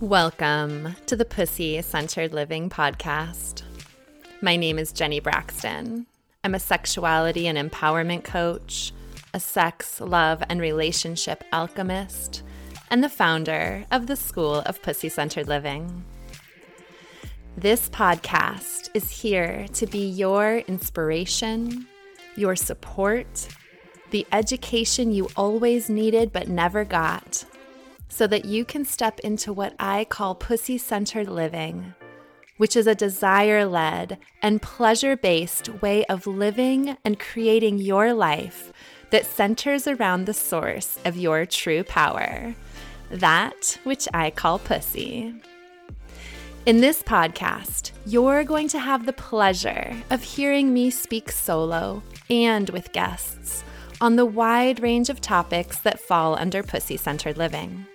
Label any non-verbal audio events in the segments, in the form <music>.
Welcome to the Pussy Centered Living Podcast. My name is Jenny Braxton. I'm a sexuality and empowerment coach, a sex, love, and relationship alchemist, and the founder of the School of Pussy Centered Living. This podcast is here to be your inspiration, your support, the education you always needed but never got so that you can step into what I call pussy centered living, which is a desire led and pleasure based way of living and creating your life that centers around the source of your true power, that which I call pussy. In this podcast, you're going to have the pleasure of hearing me speak solo and with guests on the wide range of topics that fall under pussy centered living.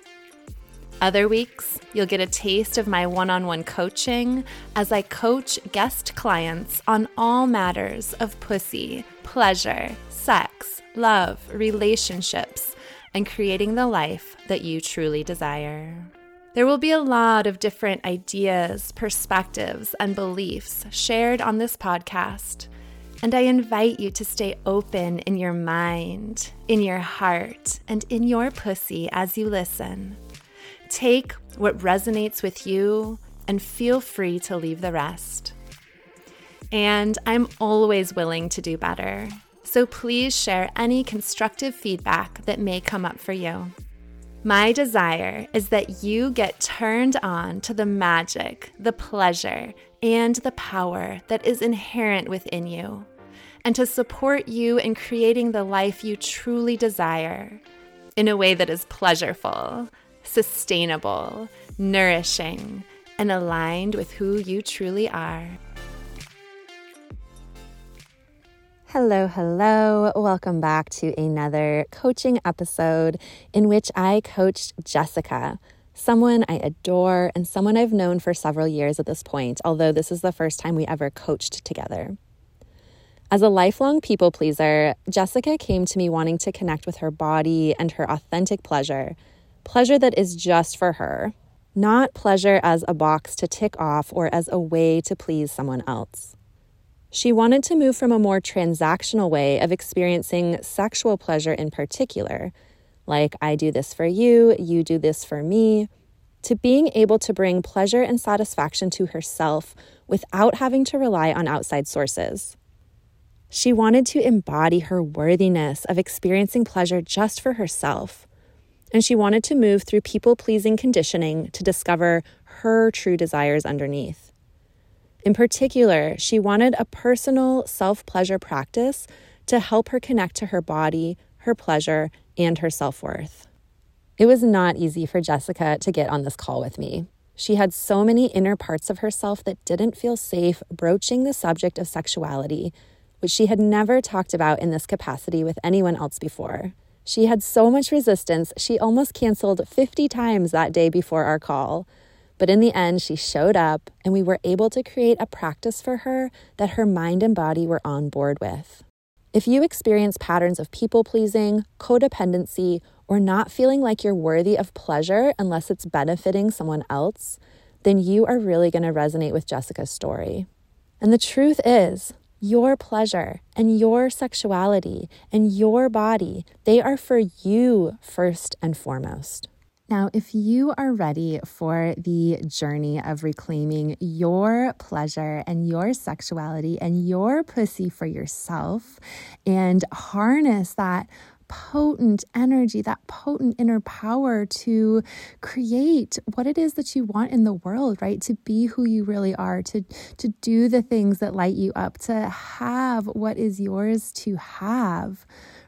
Other weeks, you'll get a taste of my one on one coaching as I coach guest clients on all matters of pussy, pleasure, sex, love, relationships, and creating the life that you truly desire. There will be a lot of different ideas, perspectives, and beliefs shared on this podcast. And I invite you to stay open in your mind, in your heart, and in your pussy as you listen. Take what resonates with you and feel free to leave the rest. And I'm always willing to do better. So please share any constructive feedback that may come up for you. My desire is that you get turned on to the magic, the pleasure, and the power that is inherent within you, and to support you in creating the life you truly desire in a way that is pleasureful, sustainable, nourishing, and aligned with who you truly are. Hello, hello. Welcome back to another coaching episode in which I coached Jessica, someone I adore and someone I've known for several years at this point, although this is the first time we ever coached together. As a lifelong people pleaser, Jessica came to me wanting to connect with her body and her authentic pleasure pleasure that is just for her, not pleasure as a box to tick off or as a way to please someone else. She wanted to move from a more transactional way of experiencing sexual pleasure in particular, like I do this for you, you do this for me, to being able to bring pleasure and satisfaction to herself without having to rely on outside sources. She wanted to embody her worthiness of experiencing pleasure just for herself and she wanted to move through people pleasing conditioning to discover her true desires underneath. In particular, she wanted a personal self pleasure practice to help her connect to her body, her pleasure, and her self worth. It was not easy for Jessica to get on this call with me. She had so many inner parts of herself that didn't feel safe broaching the subject of sexuality, which she had never talked about in this capacity with anyone else before. She had so much resistance, she almost canceled 50 times that day before our call. But in the end, she showed up, and we were able to create a practice for her that her mind and body were on board with. If you experience patterns of people pleasing, codependency, or not feeling like you're worthy of pleasure unless it's benefiting someone else, then you are really going to resonate with Jessica's story. And the truth is, your pleasure and your sexuality and your body, they are for you first and foremost. Now, if you are ready for the journey of reclaiming your pleasure and your sexuality and your pussy for yourself and harness that potent energy, that potent inner power to create what it is that you want in the world, right? To be who you really are, to to do the things that light you up, to have what is yours to have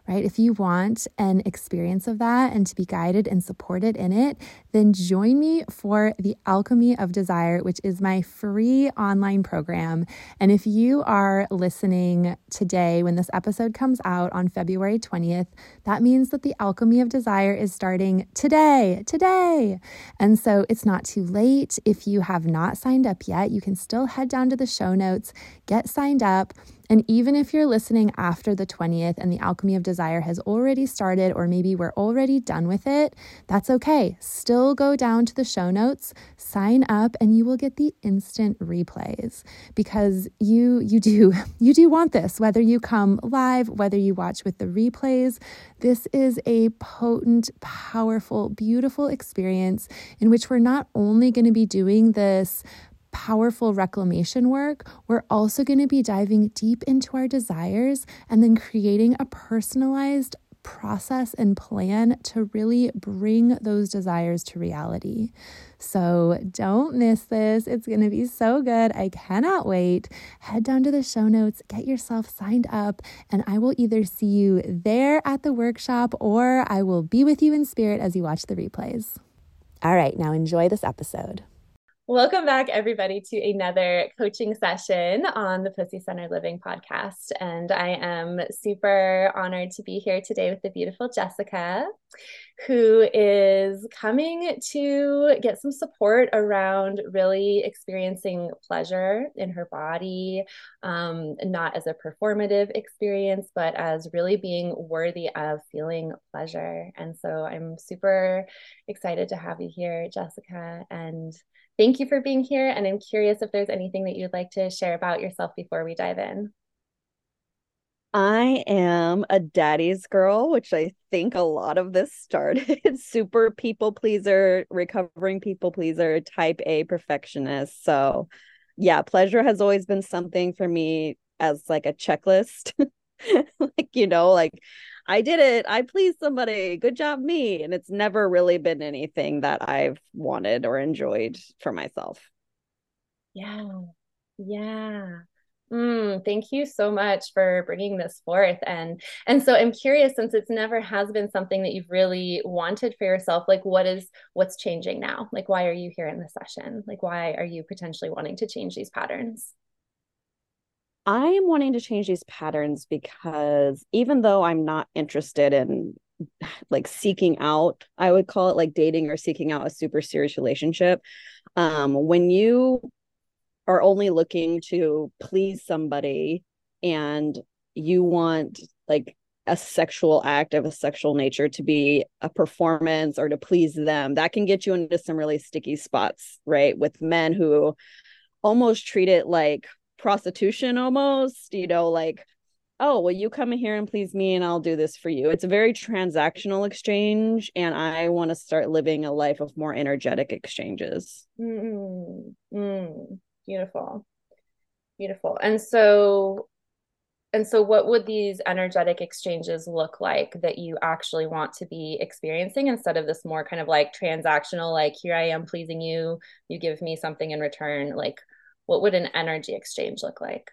right? If you want an experience of that and to be guided and supported in it, then join me for the Alchemy of Desire, which is my free online program. And if you are listening today when this episode comes out on February 20th, that means that the Alchemy of Desire is starting today, today. And so it's not too late. If you have not signed up yet, you can still head down to the show notes, get signed up And even if you're listening after the 20th and the Alchemy of Desire has already started, or maybe we're already done with it, that's okay. Still go down to the show notes, sign up, and you will get the instant replays because you you do <laughs> you do want this whether you come live, whether you watch with the replays. This is a potent, powerful, beautiful experience in which we're not only going to be doing this powerful reclamation work, we're also going to be diving deep into our desires and then creating a personalized process and plan to really bring those desires to reality. So don't miss this. It's going to be so good. I cannot wait. Head down to the show notes, get yourself signed up, and I will either see you there at the workshop or I will be with you in spirit as you watch the replays. All right, now enjoy this episode. Welcome back, everybody, to another coaching session on the Pussy Centered Living podcast. And I am super honored to be here today with the beautiful Jessica, who is coming to get some support around really experiencing pleasure in her body, um, not as a performative experience, but as really being worthy of feeling pleasure. And so I'm super excited to have you here, Jessica. And Thank you for being here. And I'm curious if there's anything that you'd like to share about yourself before we dive in. I am a daddy's girl, which I think a lot of this started. <laughs> Super people pleaser, recovering people pleaser, type A perfectionist. So, yeah, pleasure has always been something for me as like a checklist. <laughs> like, you know, like I did it. I pleased somebody. Good job, me. And it's never really been anything that I've wanted or enjoyed for myself. Yeah. Yeah. Mm, thank you so much for bringing this forth and and so I'm curious since it's never has been something that you've really wanted for yourself like what is what's changing now like why are you here in the session like why are you potentially wanting to change these patterns I am wanting to change these patterns because even though I'm not interested in like seeking out, I would call it like dating or seeking out a super serious relationship. Um, when you are only looking to please somebody and you want like a sexual act of a sexual nature to be a performance or to please them, that can get you into some really sticky spots, right? With men who almost treat it like prostitution almost, you know, like, oh, well, you come here and please me and I'll do this for you. It's a very transactional exchange. And I want to start living a life of more energetic exchanges. Mm-hmm. Mm, beautiful. Beautiful. And so, and so what would these energetic exchanges look like that you actually want to be experiencing instead of this more kind of like transactional like here i am pleasing you you give me something in return like what would an energy exchange look like?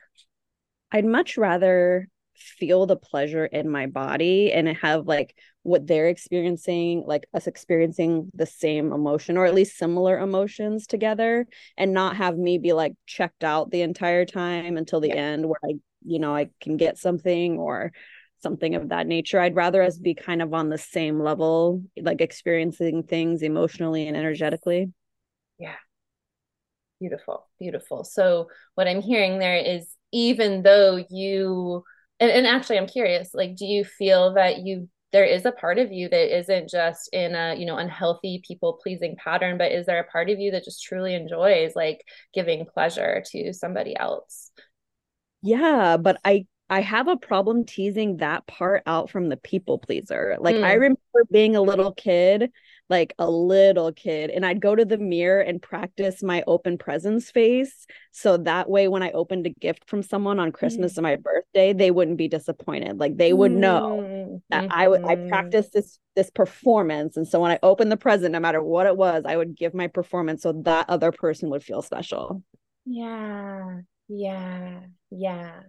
I'd much rather feel the pleasure in my body and have like what they're experiencing, like us experiencing the same emotion or at least similar emotions together, and not have me be like checked out the entire time until the yeah. end where I, you know, I can get something or something of that nature. I'd rather us be kind of on the same level, like experiencing things emotionally and energetically. Yeah. Beautiful, beautiful. So what I'm hearing there is even though you and, and actually I'm curious, like do you feel that you there is a part of you that isn't just in a you know unhealthy people pleasing pattern but is there a part of you that just truly enjoys like giving pleasure to somebody else yeah but i i have a problem teasing that part out from the people pleaser like mm. i remember being a little kid like a little kid and I'd go to the mirror and practice my open presents face so that way when I opened a gift from someone on Christmas mm. and my birthday they wouldn't be disappointed like they would know mm. that I would I mm-hmm. practiced this this performance and so when I opened the present no matter what it was I would give my performance so that other person would feel special yeah yeah yeah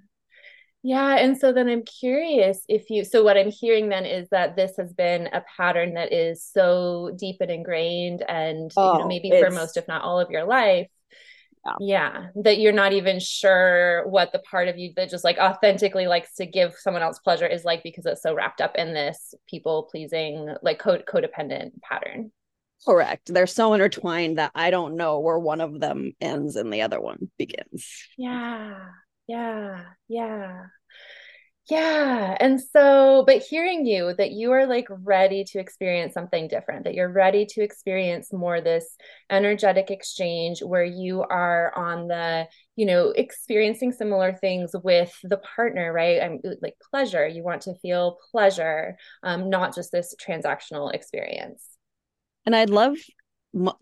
yeah. And so then I'm curious if you, so what I'm hearing then is that this has been a pattern that is so deep and ingrained and, oh, you know, oh, maybe for most, if not all of your life. Yeah. yeah. That you're not even sure what the part of you that just like authentically likes to give someone else pleasure is like because it's so wrapped up in this people pleasing, like code codependent pattern. Correct. They're so intertwined that I don't know where one of them ends and the other one begins. Yeah. Yeah. Yeah. Yeah. And so, but hearing you that you are like ready to experience something different, that you're ready to experience more this energetic exchange where you are on the, you know, experiencing similar things with the partner, right? I'm like pleasure. You want to feel pleasure, um, not just this transactional experience. And I'd love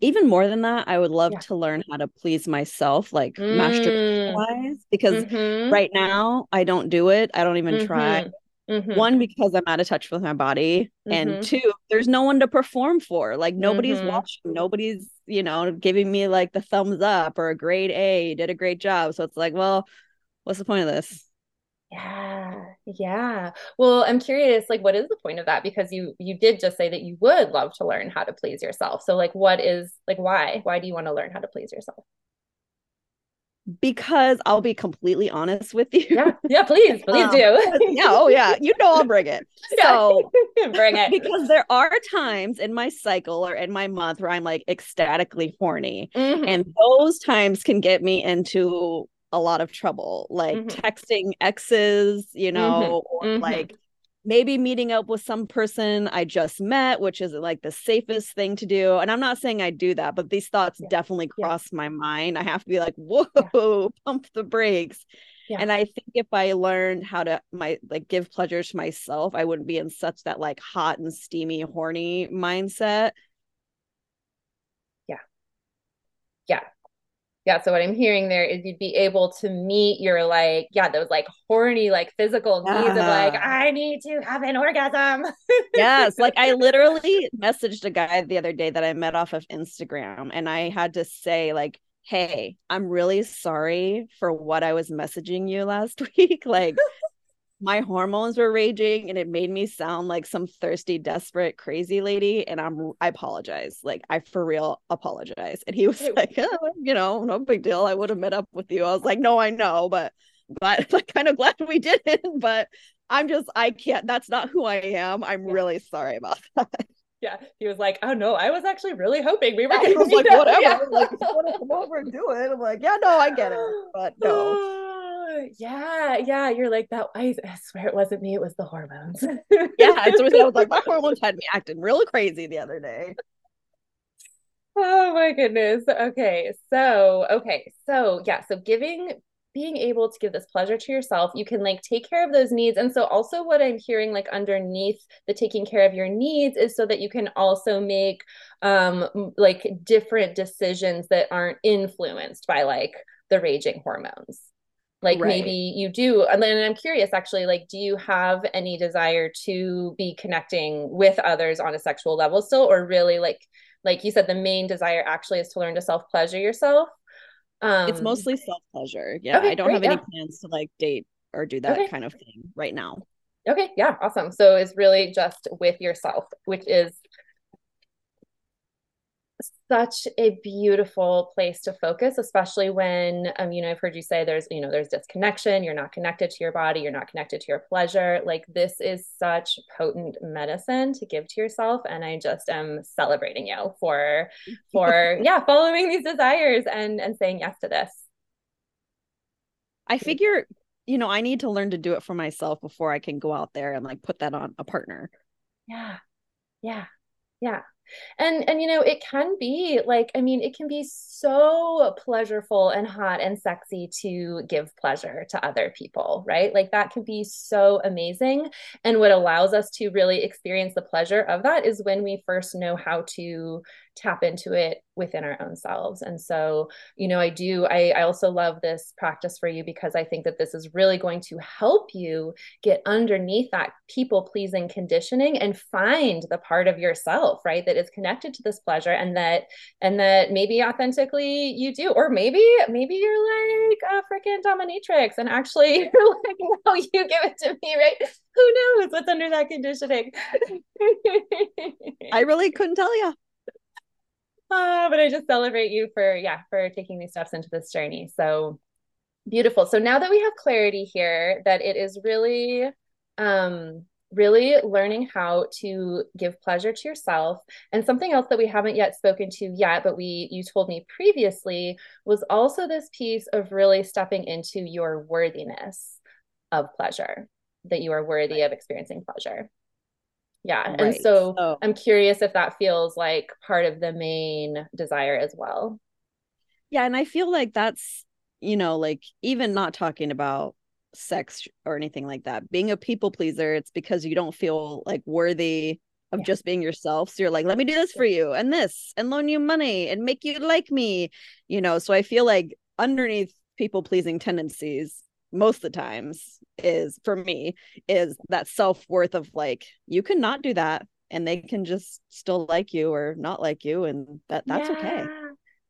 even more than that, I would love yeah. to learn how to please myself, like mm. masturbation wise, because mm-hmm. right now I don't do it. I don't even mm-hmm. try. Mm-hmm. One, because I'm out of touch with my body. And mm-hmm. two, there's no one to perform for. Like nobody's mm-hmm. watching, nobody's, you know, giving me like the thumbs up or a grade A, did a great job. So it's like, well, what's the point of this? Yeah. Yeah. Well, I'm curious like what is the point of that because you you did just say that you would love to learn how to please yourself. So like what is like why? Why do you want to learn how to please yourself? Because I'll be completely honest with you. Yeah, yeah, please, <laughs> please um, do. yeah, oh yeah, you know I'll bring it. <laughs> So <laughs> bring it. Because there are times in my cycle or in my month where I'm like ecstatically horny. Mm-hmm. And those times can get me into a lot of trouble, like mm-hmm. texting exes, you mm-hmm. know, mm-hmm. or mm-hmm. like maybe meeting up with some person I just met, which is like the safest thing to do. And I'm not saying I do that, but these thoughts yeah. definitely cross yeah. my mind. I have to be like, whoa, yeah. <laughs> pump the brakes. And I think if I learned how to my like give pleasure to myself, I wouldn't be in such that like hot and steamy, horny mindset. Yeah. Yeah yeah so what i'm hearing there is you'd be able to meet your like yeah those like horny like physical needs of like i need to have an orgasm. Yes like i <laughs> literally messaged a guy the other day that i met off of instagram and i had to say like hey i'm really sorry for what i was messaging you last <laughs> week like my hormones were raging and it made me sound like some thirsty desperate crazy lady and i'm i apologize. Like i for real apologize. And he was like oh, you know no big deal. I would have met up with you. I was like no i know but but <laughs> like kind of glad we didn't but i'm just i can't that's not who i am. I'm yeah. really sorry about <laughs> that yeah he was like oh no i was actually really hoping we were yeah, gonna like whatever yeah. like want to come over and do it i'm like yeah no i get it <laughs> but no <sighs> yeah, yeah. You're like that. I, I, swear it wasn't me. It was the hormones. yeah, I <laughs> was like, my hormones had me acting really crazy the other day. Oh my goodness. Okay. So, okay. So, yeah. So, giving, being able to give this pleasure to yourself, you can like take care of those needs. And so, also, what I'm hearing like underneath the taking care of your needs is so that you can also make um like different decisions that aren't influenced by like the raging hormones like right. maybe you do and then i'm curious actually like do you have any desire to be connecting with others on a sexual level still or really like like you said the main desire actually is to learn to self pleasure yourself um it's mostly self pleasure yeah okay, i don't great, have any yeah. plans to like date or do that okay. kind of thing right now okay yeah awesome so it's really just with yourself which is such a beautiful place to focus especially when um you know i've heard you say there's you know there's disconnection you're not connected to your body you're not connected to your pleasure. Like this is such potent medicine to give to yourself and i just am celebrating you for for <laughs> yeah following these desires and and saying yes to this. I figure you know i need to learn to do it for myself before i can go out there and like put that on a partner. Yeah. Yeah. Yeah and and you know it can be like i mean it can be so pleasureful and hot and sexy to give pleasure to other people right? Like that can be so amazing. And what allows us to really experience the pleasure of that is when we first know how to tap into it within our own selves. And so, you know, I do, I, I also love this practice for you because I think that this is really going to help you get underneath that people pleasing conditioning and find the part of yourself, right, that is connected to this pleasure and that, and that maybe authentically you do, or maybe, maybe you're like a freaking dominatrix and actually <laughs> you're like, no, you give it to me, right? Who knows what's under that conditioning? <laughs> I really couldn't tell you uh, but I just celebrate you for yeah for taking these steps into this journey. So beautiful. So now that we have clarity here that it is really um really learning how to give pleasure to yourself. And something else that we haven't yet spoken to yet, but we you told me previously was also this piece of really stepping into your worthiness of pleasure, that you are worthy of experiencing pleasure. Yeah. Right. And so oh. I'm curious if that feels like part of the main desire as well. Yeah. And I feel like that's, you know, like even not talking about sex or anything like that. Being a people pleaser, it's because you don't feel like worthy of yeah. just being yourself. So you're like, let me do this for you and this and loan you money and make you like me, you know. So I feel like underneath people pleasing tendencies, most of the times is for me, is that self worth of like, you cannot do that and they can just still like you or not like you. And that that's yeah. okay.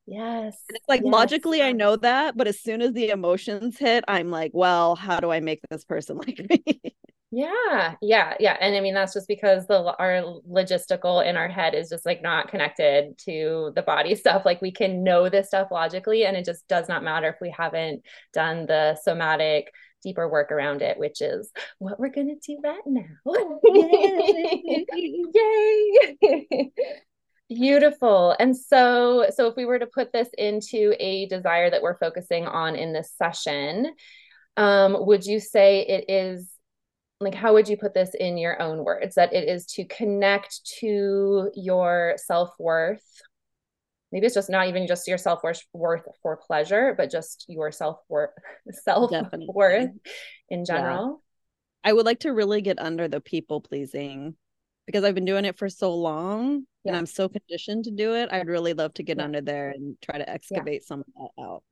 Yes. And it's like yes. logically I know that, but as soon as the emotions hit, I'm like, well, how do I make this person <laughs> like me? Yeah. Yeah. Yeah. And I mean that's just because the our logistical in our head is just like not connected to the body <laughs> stuff. Like we can know this stuff logically and it just does not matter if we haven't done the somatic deeper work around it, which is what we're gonna do right now. <laughs> Yay! <laughs> Beautiful. And so so if we were to put this into a desire that we're focusing on in this session, um would you say it is like how would you put this in your own words that it is to connect to your self-worth maybe it's just not even just your self-worth worth for pleasure but just your <laughs> self-worth self-worth in general yeah. i would like to really get under the people pleasing because i've been doing it for so long yeah. and I'm so conditioned to do it. I'd really love to get yeah. under there and try to excavate some of that out.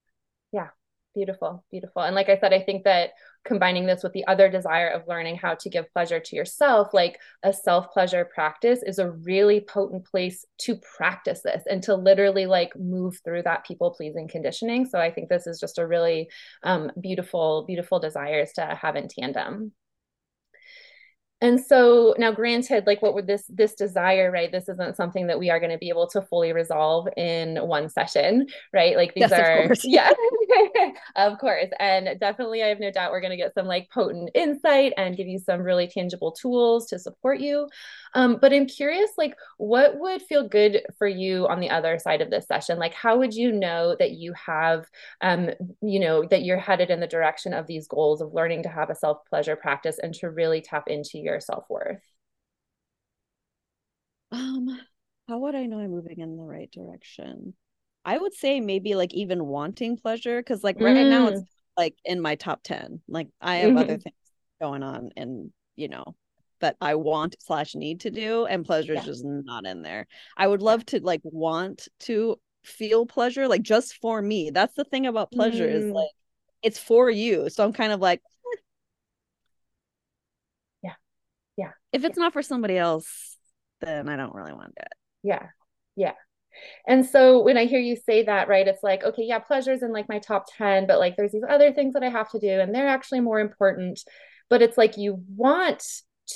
Yeah. Beautiful, beautiful. And like I said, I think that combining this with the other desire of learning how to give pleasure to yourself, like a self pleasure practice, is a really potent place to practice this and to literally like move through that people pleasing conditioning. So I think this is just a really um, beautiful, beautiful desires to have in tandem and so now granted like what would this this desire right? This isn't something that we are going to be able to fully resolve in one session right? Like these yes, are of yeah <laughs> <laughs> of course. And definitely i have no doubt we're going to get some like potent insight and give you some really tangible tools to support you. Um, but i'm curious like what would feel good for you on the other side of this session? Like how would you know that you have um, you know that you're headed in the direction of these goals of learning to have a self pleasure practice and to really tap into your your self-worth? Um, how would I know I'm moving in the right direction? I would say maybe like even wanting pleasure because like right mm. now it's mm. like in my top 10. Like I have mm-hmm. other things going on and you know that I want slash need to do and pleasure is yeah. just not in there. I would love to like want to feel pleasure like just for me. That's the thing about pleasure mm. is like it's for you. So I'm kind of like yeah if it's not for somebody else then i don't really want to it. Yeah yeah. And so when i hear you say that right it's like okay yeah pleasure's in like my top 10 but like there's these other things that i have to do and they're actually more important. But it's like you want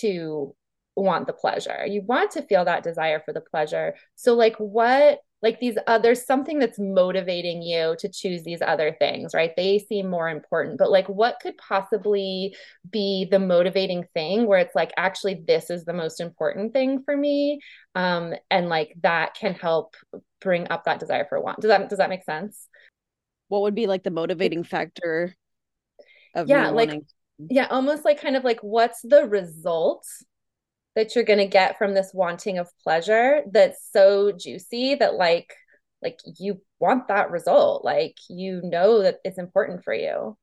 to want the pleasure. You want to feel that desire for the pleasure. So like what like these others something that's motivating you to choose these other things right? They seem more important but like what could possibly be the motivating thing where it's like actually this is the most important thing for me um and like that can help bring up that desire for want. Does that does that make sense? What would be like the motivating factor of yeah like wanting- yeah almost like kind of like what's the result that you're going to get from this wanting of pleasure that's so juicy that like like you want that result. Like you know that it's important for you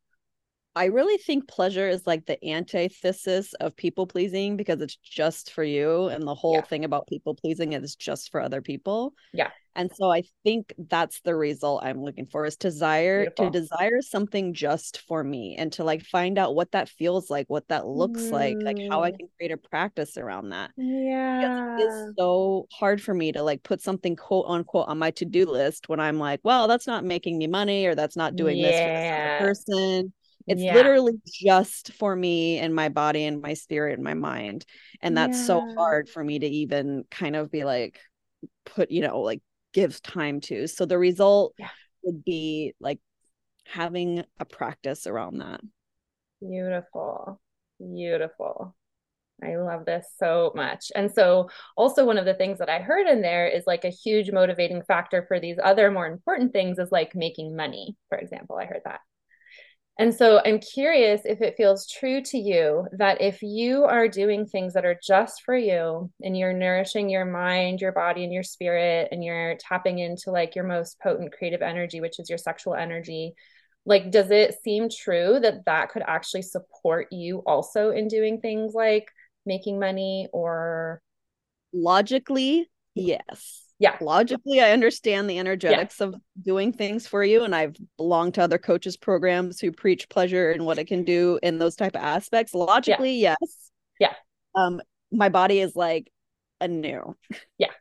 I really think pleasure is like the antithesis of people pleasing because it's just for you. And the whole yeah. thing about people pleasing is just for other people. Yeah. And so I think that's the result I'm looking for is desire Beautiful. to desire something just for me and to like find out what that feels like, what that looks mm. like, like how I mm. can create a practice around that. Yeah. it's so hard for me to like put something quote unquote on my to-do list when I'm like, well, that's not making me money or that's not doing yeah. this for this person it's yeah. literally just for me and my body and my spirit and my mind. And that's yeah. so hard for me to even kind of be like, put, you know, like gives time to. So the result yeah. would be like having a practice around that. Beautiful. Beautiful. I love this so much. And so, also, one of the things that I heard in there is like a huge motivating factor for these other more important things is like making money, for example. I heard that. And so, I'm curious if it feels true to you that if you are doing things that are just for you and you're nourishing your mind, your body, and your spirit, and you're tapping into like your most potent creative energy, which is your sexual energy, like does it seem true that that could actually support you also in doing things like making money or logically yes yeah. Logically i understand the energetics yeah. of doing things for you and i've belonged to other coaches programs who preach pleasure and what it can do in those type of aspects. Logically yeah. yes. Yeah. Um my body is like a new. Yeah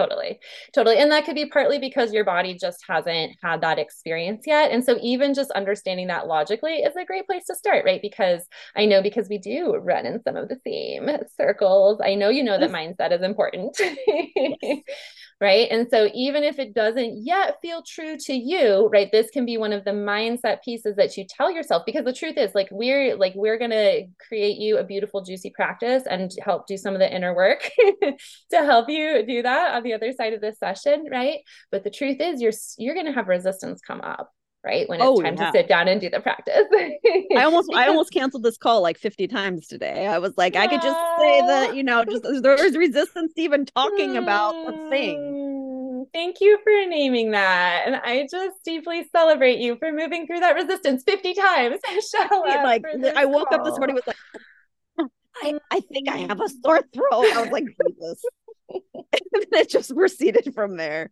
totally. Totally. And that could be partly because your body just hasn't had that experience yet. And so even just understanding that logically is a great place to start right? Because i know because we do run in some of the same circles. I know you know that mindset is important. Yes. <laughs> right? And so even if it doesn't yet feel true to you right this can be one of the mindset pieces that you tell yourself because the truth is like we're like we're going to create you a beautiful juicy practice and help do some of the inner work <laughs> to help you do that on the other side of this session right? But the truth is you're you're going to have resistance come up right when it's oh, time yeah. to sit down and do the practice <laughs> i almost because... i almost canceled this call like 50 times today i was like i could just say that you know just there's resistance to even talking about the thing mm, thank you for naming that and i just deeply celebrate you for moving through that resistance 50 times <laughs> like i woke call. up this morning with like <laughs> I, I think I have a sore throat. I was like, Jesus. and it just proceeded from there.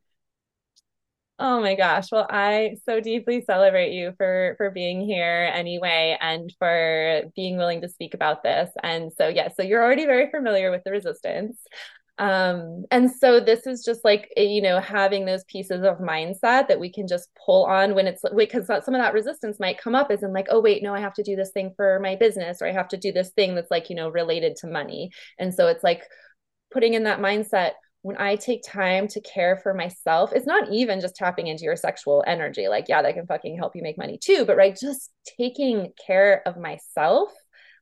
Oh my gosh. Well, I so deeply celebrate you for for being here anyway and for being willing to speak about this. And so yeah, so you're already very familiar with the resistance. Um and so this is just like eh, you know having those pieces of mindset that we can just pull on when it's because some of that resistance might come up as in like oh wait no I have to do this thing for my business or I have to do this thing that's like you know related to money. And so it's like putting in that mindset when I take time to care for myself, it's not even just tapping into your sexual energy. Like, yeah, that can fucking help you make money too. But right, just taking care of myself,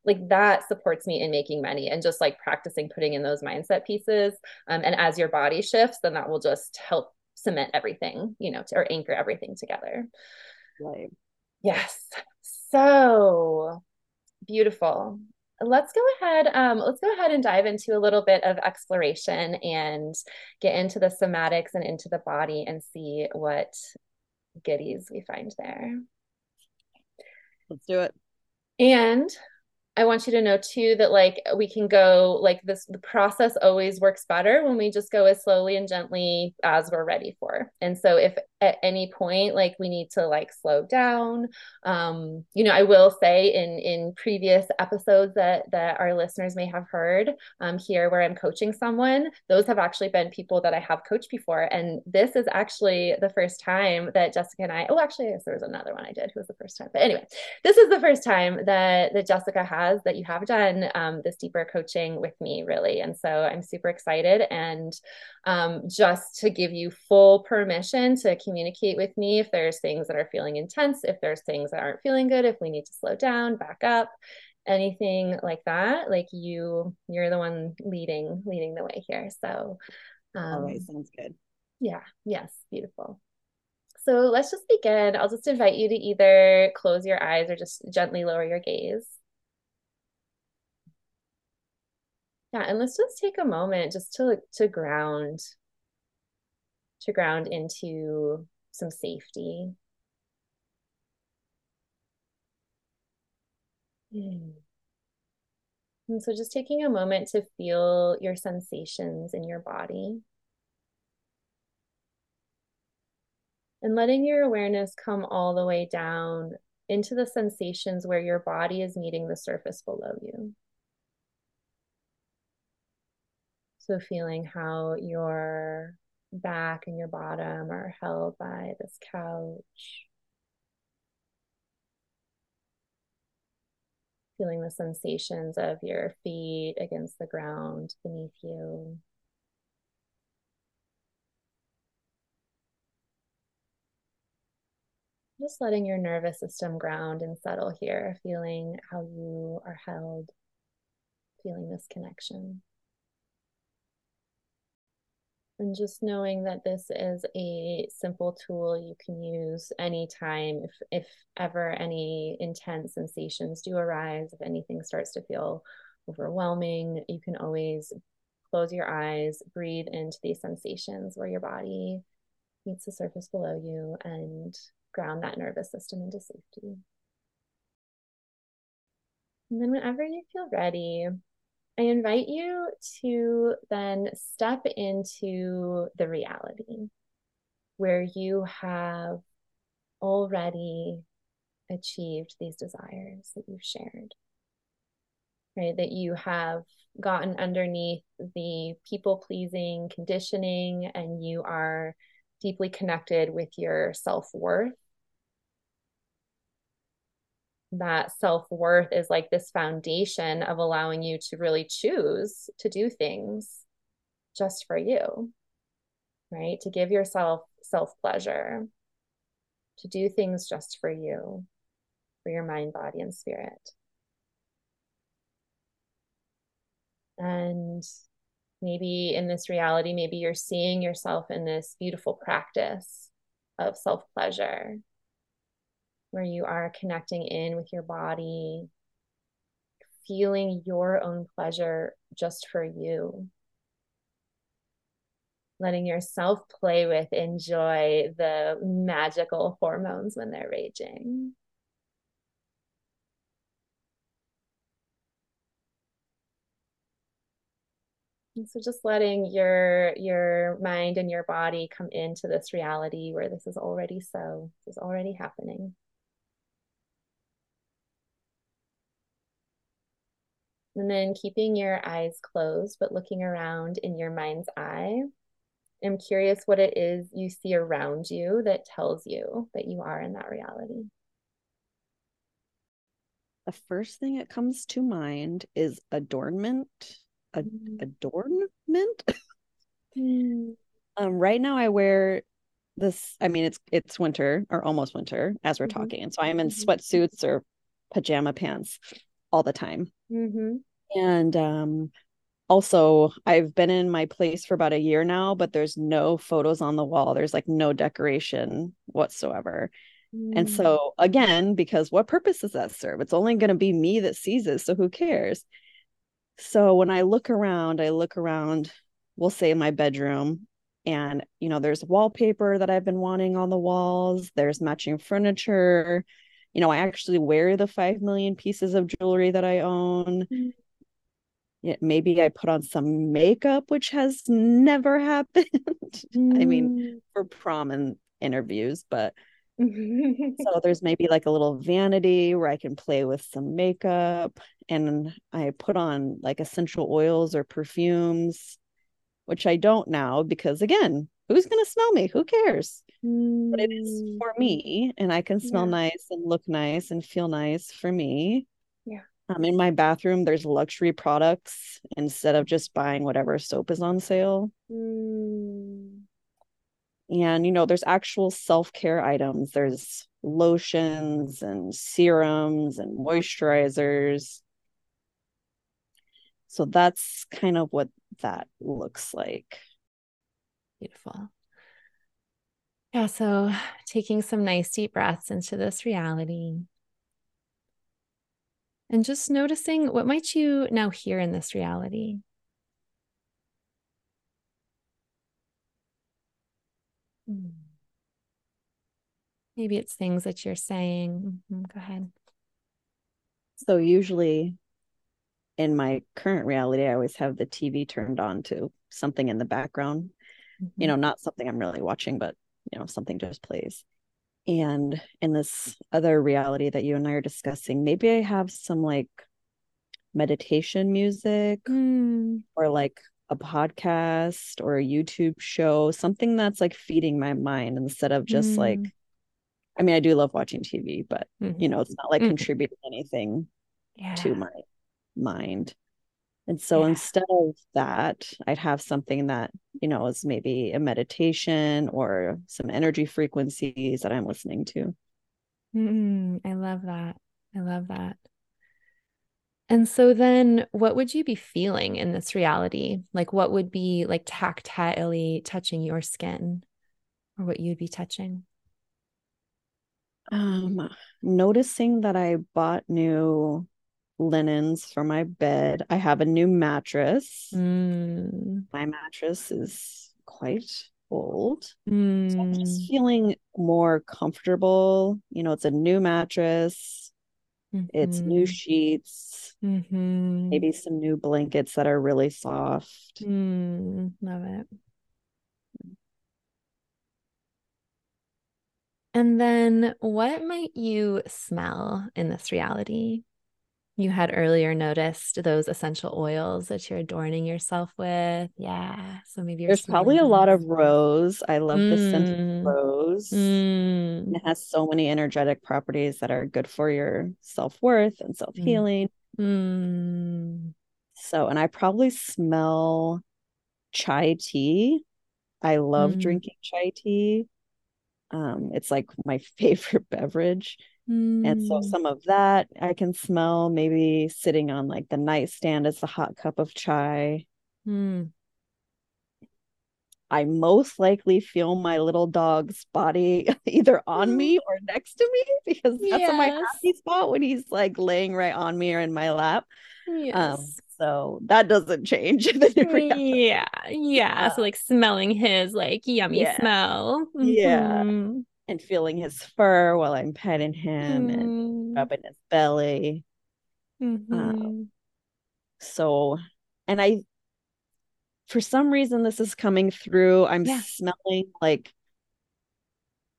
like that supports me in making money and just like practicing putting in those mindset pieces. Um, and as your body shifts, then that will just help cement everything, you know, to, or anchor everything together. Right. Yes. So beautiful let's go ahead um, let's go ahead and dive into a little bit of exploration and get into the somatics and into the body and see what goodies we find there. Let's do it. And I want you to know too that like we can go like this the process always works better when we just go as slowly and gently as we're ready for. And so if at any point like we need to like slow down um you know i will say in in previous episodes that that our listeners may have heard um here where i'm coaching someone those have actually been people that i have coached before and this is actually the first time that jessica and i oh actually yes, there was another one i did who was the first time but anyway this is the first time that that jessica has that you have done um, this deeper coaching with me really and so i'm super excited and um, just to give you full permission to communicate with me if there's things that are feeling intense, if there's things that aren't feeling good, if we need to slow down, back up, anything like that. Like you, you're the one leading, leading the way here. So, um, all right, sounds good. Yeah. Yes. Beautiful. So let's just begin. I'll just invite you to either close your eyes or just gently lower your gaze. Yeah, and let's just take a moment just to to ground to ground into some safety. Hmm. And so just taking a moment to feel your sensations in your body. And letting your awareness come all the way down into the sensations where your body is meeting the surface below you. So feeling how your back and your bottom are held by this couch. Feeling the sensations of your feet against the ground beneath you. Just letting your nervous system ground and settle here, feeling how you are held feeling this connection. And just knowing that this is a simple tool you can use anytime if if ever any intense sensations do arise, if anything starts to feel overwhelming, you can always close your eyes, breathe into these sensations where your body meets the surface below you and ground that nervous system into safety. And then, whenever you feel ready, I invite you to then step into the reality where you have already achieved these desires that you've shared, right? That you have gotten underneath the people pleasing conditioning and you are deeply connected with your self worth that self worth is like this foundation of allowing you to really choose to do things just for you, right? To give yourself self pleasure, to do things just for you, for your mind, body, and spirit. And maybe in this reality, maybe you're seeing yourself in this beautiful practice of self pleasure where you are connecting in with your body, feeling your own pleasure just for you. Letting yourself play with, enjoy the magical hormones when they're raging. And so just letting your your mind and your body come into this reality where this is already so, this is already happening. And then keeping your eyes closed, but looking around in your mind's eye. I'm curious what it is you see around you that tells you that you are in that reality. The first thing that comes to mind is adornment. Ad- mm. Adornment. <laughs> mm. um, right now, I wear this. I mean, it's it's winter or almost winter as we're mm-hmm. talking, and so I am in mm-hmm. sweatsuits or pajama pants all the time. Mm-hmm. And um, also, I've been in my place for about a year now, but there's no photos on the wall. There's like no decoration whatsoever. Mm. And so, again, because what purpose does that serve? It's only going to be me that sees it. So, who cares? So, when I look around, I look around, we'll say my bedroom, and you know, there's wallpaper that I've been wanting on the walls, there's matching furniture you know, I actually wear the 5 million pieces of jewelry that I own. Mm. Yeah, maybe I put on some makeup, which has never <laughs> happened. Mm. I mean, mm. for prom and interviews, but <laughs> so there's maybe like a little vanity where I can play with some makeup and I put on like essential oils or perfumes, which I don't now because again, who's going to smell me? Who cares? Mm. But it is mm. for me, and I can smell yeah. nice and look nice and feel nice for me. Yeah. Um, in my bathroom, there's luxury products instead of just buying whatever soap is on sale. Mm. And, you know, there's actual self care items. There's lotions and serums and moisturizers. So that's kind of what that looks like. Beautiful. Yeah, so taking some nice deep breaths into this reality. And just noticing what might you now hear in this reality? Hmm. Maybe it's things that you're saying. Mm-hmm. Go ahead. So, usually in my current reality, I always have the TV turned on to something in the background mm-hmm. you know not something i'm really watching but you know something just plays and in this other reality that you and i are discussing maybe i have some like meditation music mm. or like a podcast or a youtube show something that's like feeding my mind instead of just mm. like i mean i do love watching tv but mm-hmm. you know it's not like mm-hmm. contributing anything yeah. to my mind and so yeah. instead of that, I'd have something that, you know, is maybe a meditation or some energy frequencies that I'm listening to. Mm-hmm. I love that. I love that. And so then what would you be feeling in this reality? Like what would be like tactilely touching your skin or what you'd be touching? Um noticing that I bought new linens for my bed. I have a new mattress. Mm. My mattress is quite old. Mm. So I'm just feeling more comfortable. You know, it's a new mattress. Mm-hmm. It's new mm-hmm. sheets. Mm-hmm. Maybe some new blankets that are really soft. Mm, love it. And then what might you smell in this reality? You had earlier noticed those essential oils that you're adorning yourself with. Yeah. So maybe there's probably a lot of rose. I love mm. the scent of mm. rose. Mm. It has so many energetic properties that are good for your self worth and self healing. Mm. So, and I probably smell chai tea. I love mm. drinking chai tea. Um, it's like my <laughs> favorite beverage. Mm. And so some of that I can smell maybe sitting on like the nightstand as a hot cup of chai. Mm. I most likely feel my little dog's body <laughs> either on me or next to me <laughs> because that's yes. my happy spot when he's like laying right on me or in my lap. Um, yes. Um, so that doesn't change. <laughs> yeah. Yeah. So like smelling his like yummy yeah. smell. Mm-hmm. Yeah and feeling his fur while I'm petting him mm. and rubbing his belly. Mm-hmm. Um, so, and I, for some reason, this is coming through. I'm yeah. smelling like,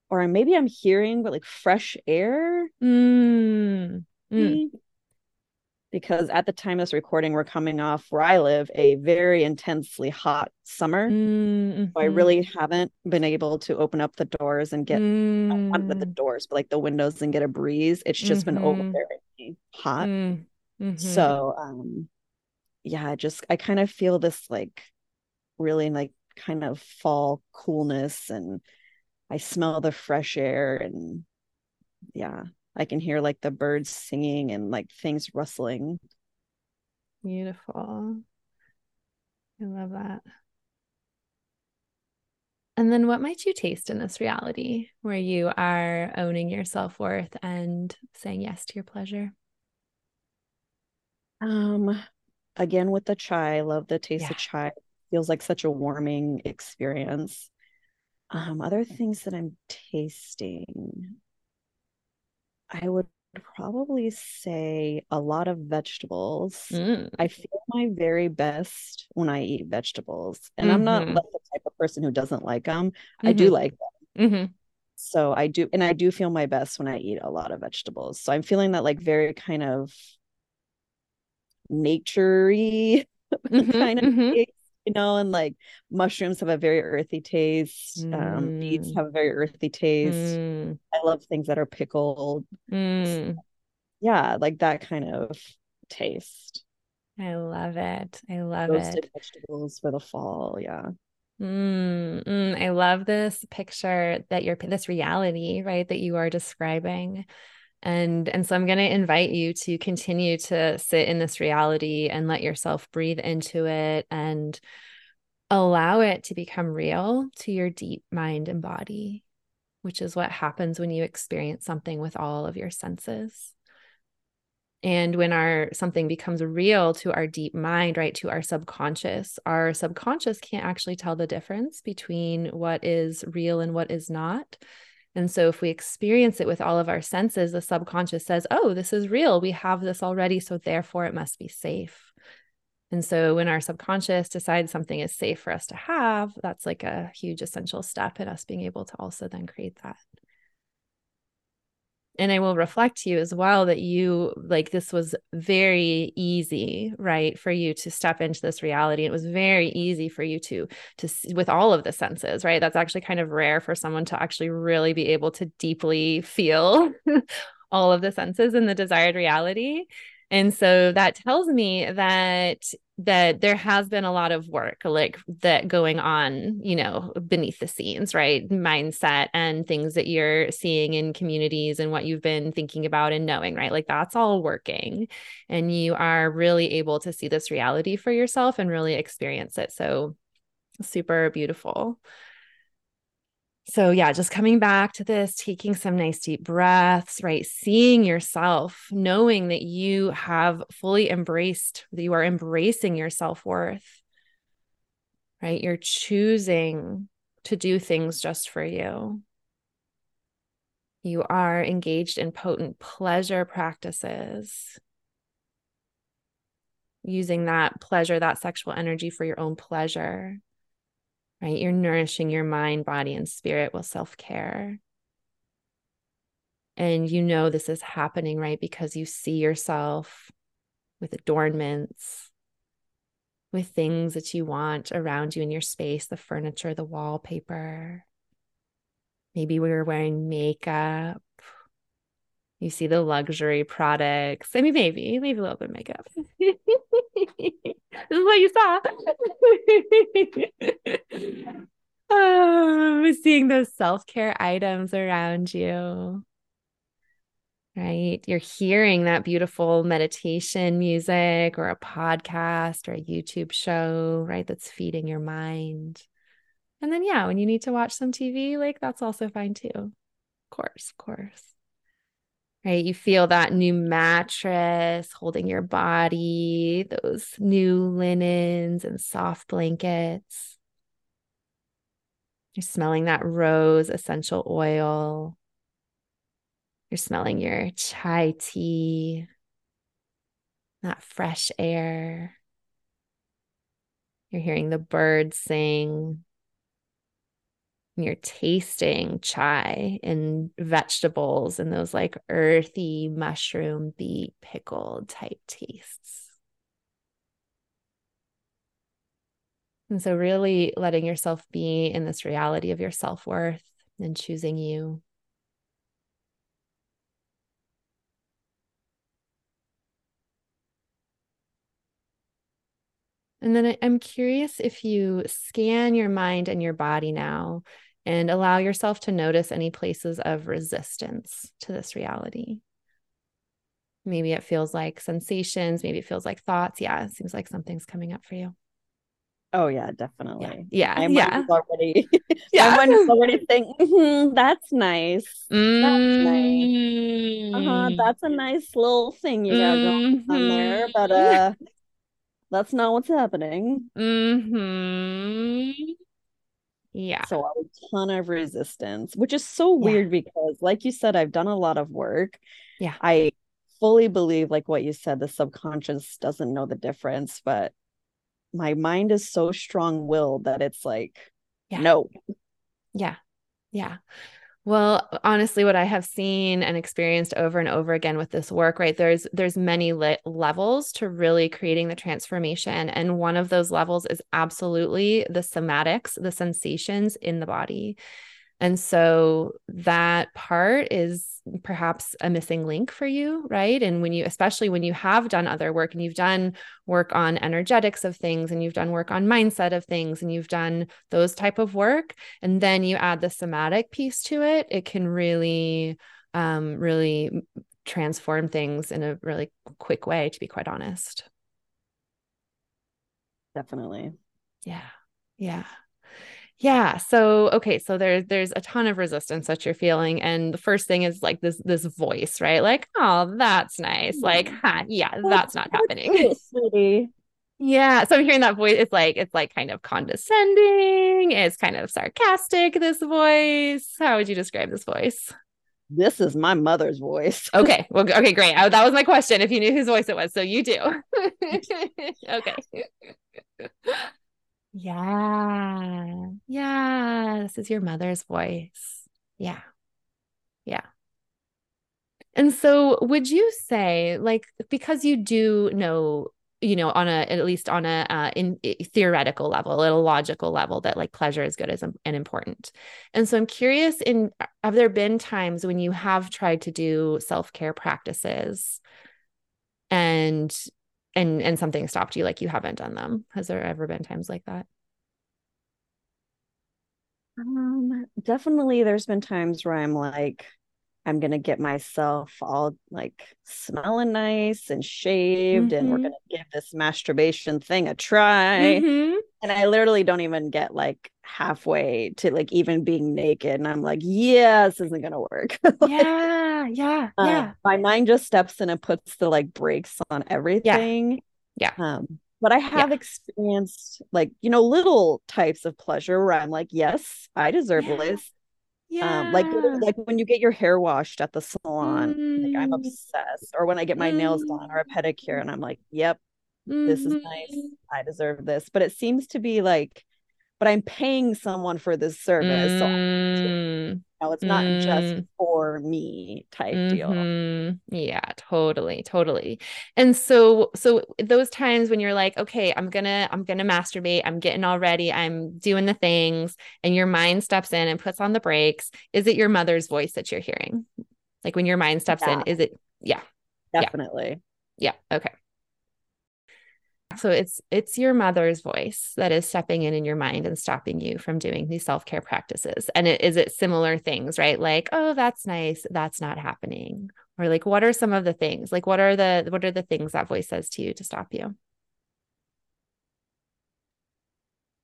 or maybe I'm hearing, but like fresh air. Mm. Mm because at the time of this recording, we're coming off where I live a very intensely hot summer. Mm-hmm. So I really haven't been able to open up the doors and get mm-hmm. not the doors, but like the windows and get a breeze. It's just mm-hmm. been overbearingly hot. Mm-hmm. So um yeah, just I kind of feel this like really like kind of fall coolness and I smell the fresh air and yeah, I can hear like the birds singing and like things rustling. Beautiful. I love that. And then what might you taste in this reality where you are owning your self worth and saying yes to your pleasure? Um, again, with the chai, I love the taste yeah. of chai. feels like such a warming experience. Um, other things that I'm tasting. I would probably say a lot of vegetables. Mm. I feel my very best when I eat vegetables. And mm-hmm. I'm not mm-hmm. the type of person who doesn't like them. Mm-hmm. I do mm-hmm. like them. Mm-hmm. So I do, and I do feel my best when I eat a lot of vegetables. So I'm feeling that like very kind of naturey <laughs> mm-hmm. kind of you know, and like mushrooms have a very earthy taste. Mm. Um, beets have a very earthy taste. Mm. I love things that are pickled. Mm. So, yeah, like that kind of taste. I love it. I love Roasted it. vegetables for the fall. Yeah. Mm, mm, I love this picture that you're this reality, right? That you are describing. And and so I'm going to invite you to continue to sit in this reality and let yourself breathe into it and allow it to become real to your deep mind and body, which is what happens when you experience something with all of your senses. And when our something becomes real to our deep mind, right, to our subconscious, our subconscious can't actually tell the difference between what is real and what is not. And so, if we experience it with all of our senses, the subconscious says, Oh, this is real. We have this already. So, therefore, it must be safe. And so, when our subconscious decides something is safe for us to have, that's like a huge essential step in us being able to also then create that and I will reflect to you as well that you like this was very easy, right, for you to step into this reality. It was very easy for you to to with all of the senses, right? That's actually kind of rare for someone to actually really be able to deeply feel <laughs> all of the senses in the desired reality. And so that tells me that that there has been a lot of work like that going on, you know, beneath the scenes, right? Mindset and things that you're seeing in communities and what you've been thinking about and knowing, right? Like that's all working. And you are really able to see this reality for yourself and really experience it. So super beautiful. So, yeah, just coming back to this, taking some nice deep breaths, right? Seeing yourself, knowing that you have fully embraced, that you are embracing your self worth, right? You're choosing to do things just for you. You are engaged in potent pleasure practices, using that pleasure, that sexual energy for your own pleasure right? You're nourishing your mind, body, and spirit with self care. And you know this is happening, right? Because you see yourself with adornments, with things that you want around you in your space the furniture, the wallpaper. Maybe we were wearing makeup. You see the luxury products. I mean, maybe, maybe a little bit of makeup. <laughs> this is what you saw. <laughs> oh, seeing those self care items around you. Right. You're hearing that beautiful meditation music or a podcast or a YouTube show, right? That's feeding your mind. And then, yeah, when you need to watch some TV, like that's also fine too. Of course, of course right? You feel that new mattress holding your body, those new linens and soft blankets. You're smelling that rose essential oil. You're smelling your chai tea, that fresh air. You're hearing the birds sing you're tasting chai and vegetables and those like earthy mushroom beet pickled type tastes. And so, really letting yourself be in this reality of your self worth and choosing you. And then I'm curious if you scan your mind and your body now and allow yourself to notice any places of resistance to this reality. Maybe it feels like sensations, maybe it feels like thoughts. Yeah, it seems like something's coming up for you. Oh yeah, definitely. Yeah, yeah. yeah. already, <laughs> yeah. My mind's already thinking, mm-hmm, "That's nice. Mm-hmm. That's nice. Uh huh. That's a nice little thing you got mm-hmm. going on there." But uh, that's not what's happening. Hmm. Yeah. So a ton of resistance, which is so weird yeah. because, like you said, I've done a lot of work. Yeah. I fully believe, like what you said, the subconscious doesn't know the difference, but my mind is so strong willed that it's like, yeah. no. Yeah. Yeah. Well, honestly, what I have seen and experienced over and over again with this work, right? There's there's many le- levels to really creating the transformation, and one of those levels is absolutely the somatics, the sensations in the body. And so that part is perhaps a missing link for you, right? And when you, especially when you have done other work and you've done work on energetics of things and you've done work on mindset of things and you've done those type of work, and then you add the somatic piece to it, it can really, um, really transform things in a really quick way, to be quite honest. Definitely. Yeah. Yeah. Yeah. So okay, so there's there's a ton of resistance that you're feeling. And the first thing is like this this voice, right? Like, oh, that's nice. Like, huh, yeah, that's not happening. <laughs> Yeah. So I'm hearing that voice. It's like, it's like kind of condescending. It's kind of sarcastic, this voice. How would you describe this voice? This is my mother's voice. <laughs> okay. Well, okay, great. I, that was my question. If you knew whose voice it was. So you do. <laughs> okay. Yeah. Yeah. This is your mother's voice. Yeah. Yeah. And so would you say like because you do know you know on a at least on a uh, in, theoretical level at a logical level that like pleasure is good as and important and so i'm curious in have there been times when you have tried to do self-care practices and and and something stopped you like you haven't done them. Has there ever been times like that? Um definitely there's been times where i'm like i'm gonna get myself all like smelling nice and shaved mm-hmm. and we're mm-hmm. gonna give this masturbation thing a try mm-hmm. and i literally don't even get like halfway to like even being naked and i'm like yeah this isn't gonna work <laughs> like, yeah yeah uh, yeah my mind just steps in and puts the like brakes on everything yeah, yeah. um but i have yeah. experienced like you know little types of pleasure where i'm like yes i deserve yeah. this yeah. Um, like like when you get your hair washed at the salon, mm. like I'm mm. obsessed. Or when I get my mm. nails done or a pedicure, and I'm like, "Yep, mm-hmm. this is nice. Mm-hmm. I deserve this." But it seems to be like but I'm paying someone for this service. Mm. So you it's not mm. just for me type mm-hmm. deal. Yeah, totally, totally. And so so those times when you're like, okay, I'm gonna, I'm gonna masturbate, I'm getting all ready, I'm doing the things, and your mind steps in and puts on the brakes, is it your mother's voice that you're hearing? Like when your mind steps yeah. in, is it yeah. Definitely. Yeah. yeah. Okay so it's it's your mother's voice that is stepping in in your mind and stopping you from doing these self-care practices. And it, is it similar things right? Like oh that's nice. That's not happening. Or like what are some of the things? Like what are the what are the things that voice says to you to stop you?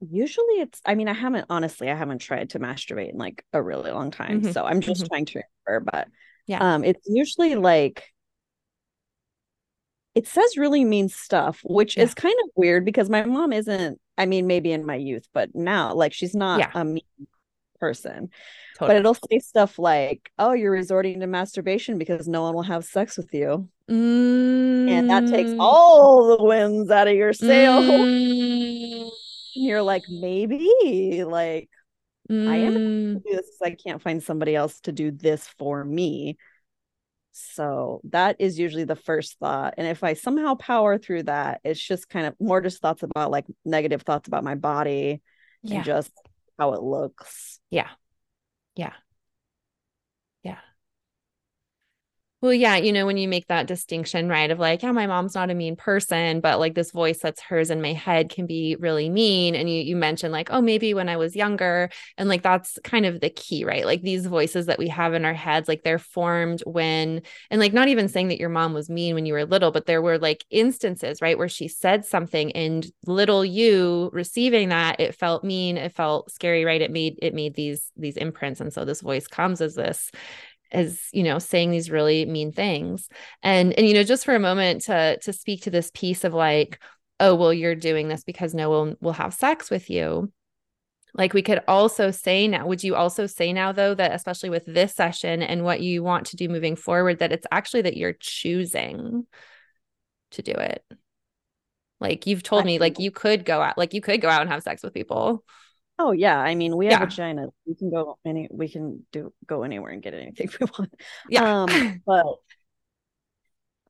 Usually it's i mean i haven't honestly i haven't tried to masturbate in like a really long time. Mm-hmm. so i'm just mm-hmm. trying to remember but yeah. um it's usually like it says really mean stuff, which yeah. is kind of weird because my mom isn't, I mean, maybe in my youth, but now, like, she's not yeah. a mean person. Totally. But it'll say stuff like, oh, you're resorting to masturbation because no one will have sex with you. Mm. And that takes mm. all the winds out of your sail. Mm. <laughs> you're like, maybe, like, mm. I am mm. do this I can't find somebody else to do this for me. So that is usually the first thought. And if I somehow power through that, it's just kind of more just thoughts about like negative thoughts about my body yeah. and just how it looks. Yeah. Yeah. Well, yeah, you know, when you make that distinction, right, of like, yeah, my mom's not a mean person, but like this voice that's hers in my head can be really mean. And you you mentioned like, oh, maybe when I was younger. And like that's kind of the key, right? Like these voices that we have in our heads, like they're formed when, and like not even saying that your mom was mean when you were little, but there were like instances, right, where she said something and little you receiving that, it felt mean, it felt scary, right? It made it made these these imprints. And so this voice comes as this as you know saying these really mean things. And and you know just for a moment to to speak to this piece of like oh well you're doing this because no one will have sex with you. Like we could also say now would you also say now though that especially with this session and what you want to do moving forward that it's actually that you're choosing to do it? Like you've told me like you could go out like you could go out and have sex with people Oh yeah, I mean we have yeah. vagina. We can go any. We can do go anywhere and get anything <laughs> we want. Yeah. Um, <laughs> but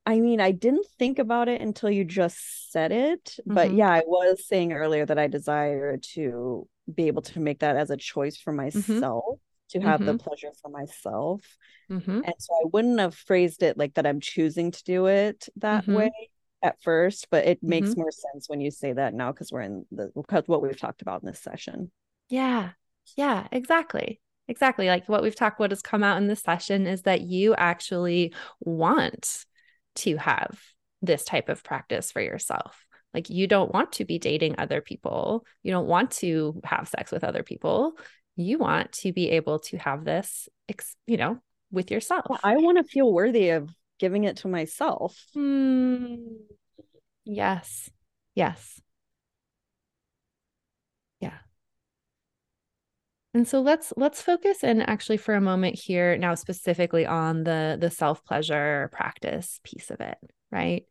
I mean, I didn't think about it until you just said it. Mm-hmm. But yeah, I was saying earlier that I desire to be able to make that as a choice for mm-hmm. myself, mm-hmm. to have mm-hmm. the pleasure for myself. Mm-hmm. And so I wouldn't have phrased it like that. I'm choosing to do it that mm-hmm. way at first, but it makes mm-hmm. more sense when you say that now because we're in the because what we've talked about in this session. Yeah. Yeah, exactly. Exactly. Like what we've talked what has come out in this session is that you actually want to have this type of practice for yourself. Like you don't want to be dating other people. You don't want to have sex with other people. You want to be able to have this, you know, with yourself. I want to feel worthy of giving it to myself. Mm, yes. Yes. Yeah. And so let's let's focus in actually for a moment here now specifically on the the self-pleasure practice piece of it, right?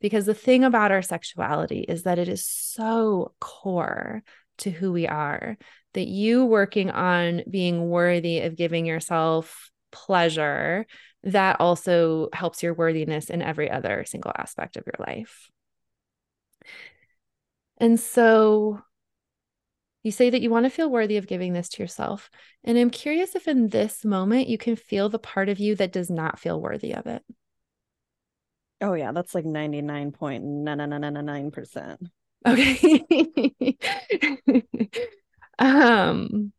Because the thing about our sexuality is that it is so core to who we are that you working on being worthy of giving yourself pleasure that also helps your worthiness in every other single aspect of your life. And so you say that you want to feel worthy of giving this to yourself. And I'm curious if in this moment you can feel the part of you that does not feel worthy of it. Oh yeah, that's like 99.999%. Okay. <laughs> um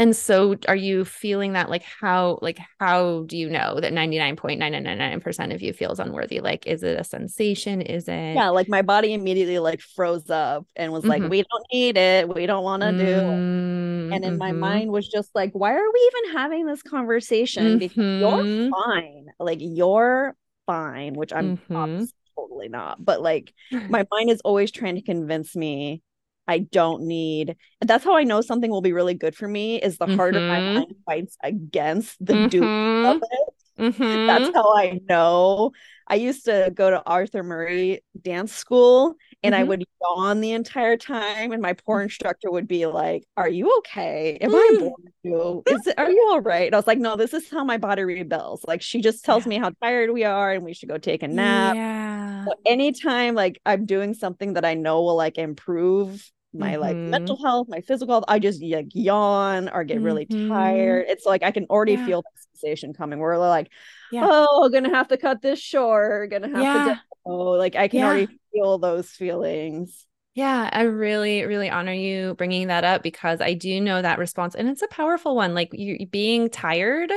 and so are you feeling that like how like how do you know that 99.999% of you feels unworthy? Like is it a sensation? Is it Yeah, like my body immediately like froze up and was like, Mhm. we don't need it. We don't want to do. it." Mm, And in my mhm, mind was just like, why are we even having this conversation? Because you're mhm, fine. Like you're fine, which I'm mhm. totally not. But like <laughs> my mind is always trying to convince me I don't need. And that's how I know something will be really good for me is the harder my Mhm. mind fights against the doing of it. mhm. That's how I know. I used to go to Arthur Murray dance school and I Mhm. would yawn the entire time and my poor <laughs> instructor would be like, "Are you okay? Am I boring you? Is it are you all right?" And I was like, "No, this is how my body rebels. Like she just tells Yeah. me how tired we are and we should go take a nap." Yeah. So anytime like I'm doing something that I know will like improve my like Mhm. mental health, my physical health, I just like yawn or get really Mhm. tired. It's like I can already Yeah. feel the sensation coming they're like, Yeah. oh, gonna have to cut this short, gonna have Yeah. to go. Like I can already feel those feelings. Yeah, I really, really honor you bringing that up because I do know that response, and it's a powerful one. Like you being tired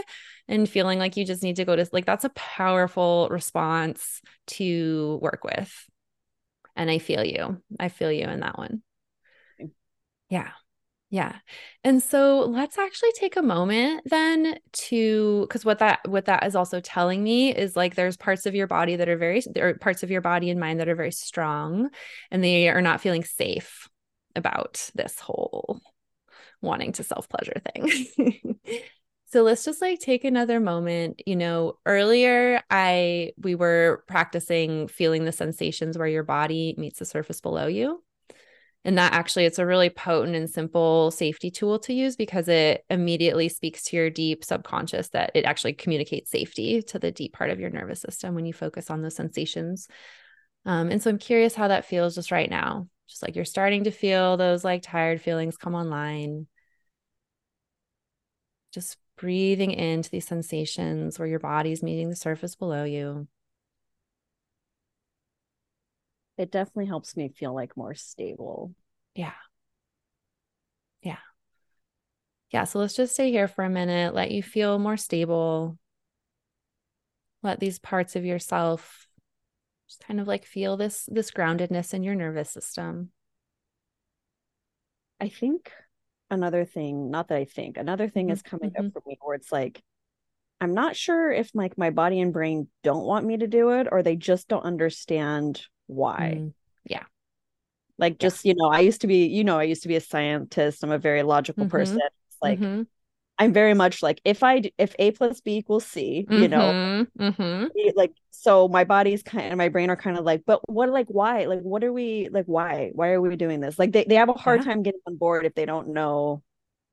and feeling like you just need to go to like that's a powerful response to work with. And I feel you. I feel you in that one. Yeah. Yeah. And so let's actually take a moment then to cuz what that what that is also telling me is like there's parts of your body that are very there are parts of your body and mind that are very strong and they are not feeling safe about this whole wanting to self-pleasure thing. <laughs> so let's just like take another moment, you know, earlier I we were practicing feeling the sensations where your body meets the surface below you. And that actually, it's a really potent and simple safety tool to use because it immediately speaks to your deep subconscious that it actually communicates safety to the deep part of your nervous system when you focus on those sensations. Um, and so I'm curious how that feels just right now. Just like you're starting to feel those like tired feelings come online. Just breathing into these sensations where your body's meeting the surface below you. It definitely helps me feel like more stable. Yeah. Yeah. Yeah. So let's just stay here for a minute, let you feel more stable. Let these parts of yourself just kind of like feel this this groundedness in your nervous system. I think another thing, not that I think, another thing is coming up mm-hmm. for me where it's like I'm not sure if like my body and brain don't want me to do it or they just don't understand why. Mm, yeah. Like Yeah. just, you know, I used to be, you know, I used to be a scientist. I'm a very logical Mhm. person. It's like Mhm. I'm very much like if I if A plus B equals C, you know, Mhm. Mhm. like so my body's kind and my brain are kind of like, but what like why? Like what are we like why? Why are we doing this? Like they, they have a hard Yeah. time getting on board if they don't know,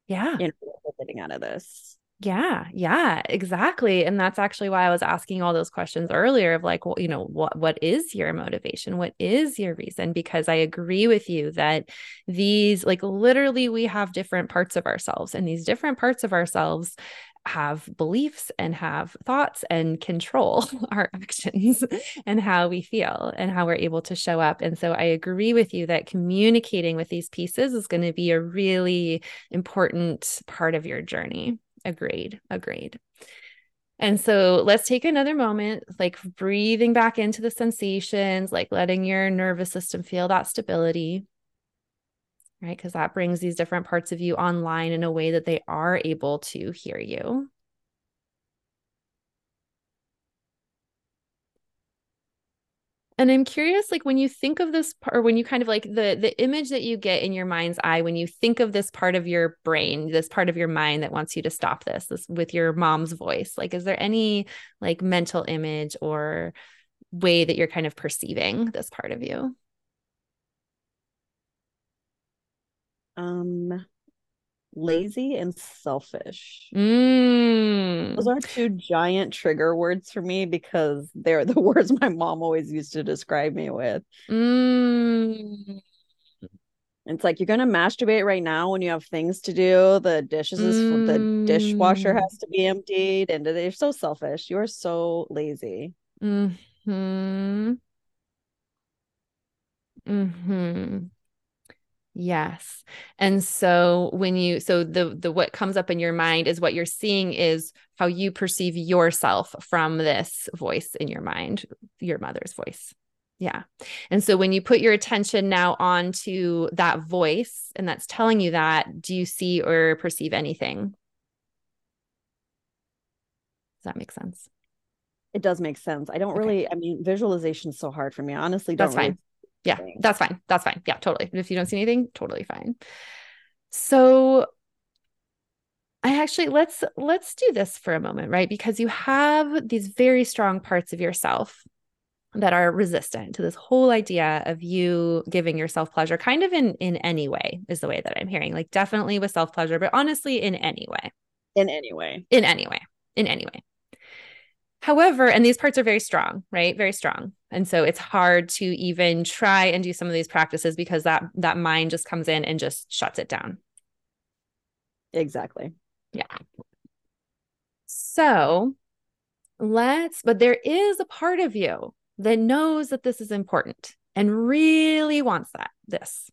Yeah. you know, what they're getting out of this. Yeah, yeah, exactly. And that's actually why I was asking all those questions earlier of like, well, you know, what what is your motivation? What is your reason? Because I agree with you that these like literally we have different parts of ourselves and these different parts of ourselves have beliefs and have thoughts and control <laughs> our actions and how we feel and how we're able to show up. And so I agree with you that communicating with these pieces is going to be a really important part of your journey. Agreed. Agreed. And so let's take another moment, like breathing back into the sensations, like letting your nervous system feel that stability, right? Because that brings these different parts of you online in a way that they are able to hear you. And I'm curious, like when you think of this part, or when you kind of like the the image that you get in your mind's eye when you think of this part of your brain, this part of your mind that wants you to stop this, this with your mom's voice. Like, is there any like mental image or way that you're kind of perceiving this part of you? Um lazy and selfish. Mm. Those are two giant trigger words for me because they're the <laughs> words my mom always used to describe me with. Mm. It's like you're gonna masturbate right now when you have things to do. The dishes is the dishwasher Mm. has to be emptied, and they're so selfish. You're so lazy. Mm-hmm. Mm-hmm. Yes. And so when you so the the what comes up in your mind is what you're seeing is how you perceive yourself from this voice in your mind, your mother's voice. Yeah. And so when you put your attention now onto that voice and that's telling you that, do you see or perceive anything? Does that make sense? It does make sense. I don't okay. really, I mean, visualization is so hard for me. I honestly don't That's really fine. Yeah, that's fine. That's fine. Yeah, totally. If you don't see anything, totally fine. So I actually let's let's do this for a moment, right? Because you have these very strong parts of yourself that are resistant to this whole idea of you giving yourself pleasure kind of in in any way is the way that I'm hearing. Like definitely with self pleasure, but honestly in any way. In any way. In any way. In any way. However, and these parts are very strong, right? Very strong. And so it's hard to even try and do some of these practices because that that mind just comes in and just shuts it down. Exactly. Yeah. So, let's but there is a part of you that knows that this is important and really wants that this.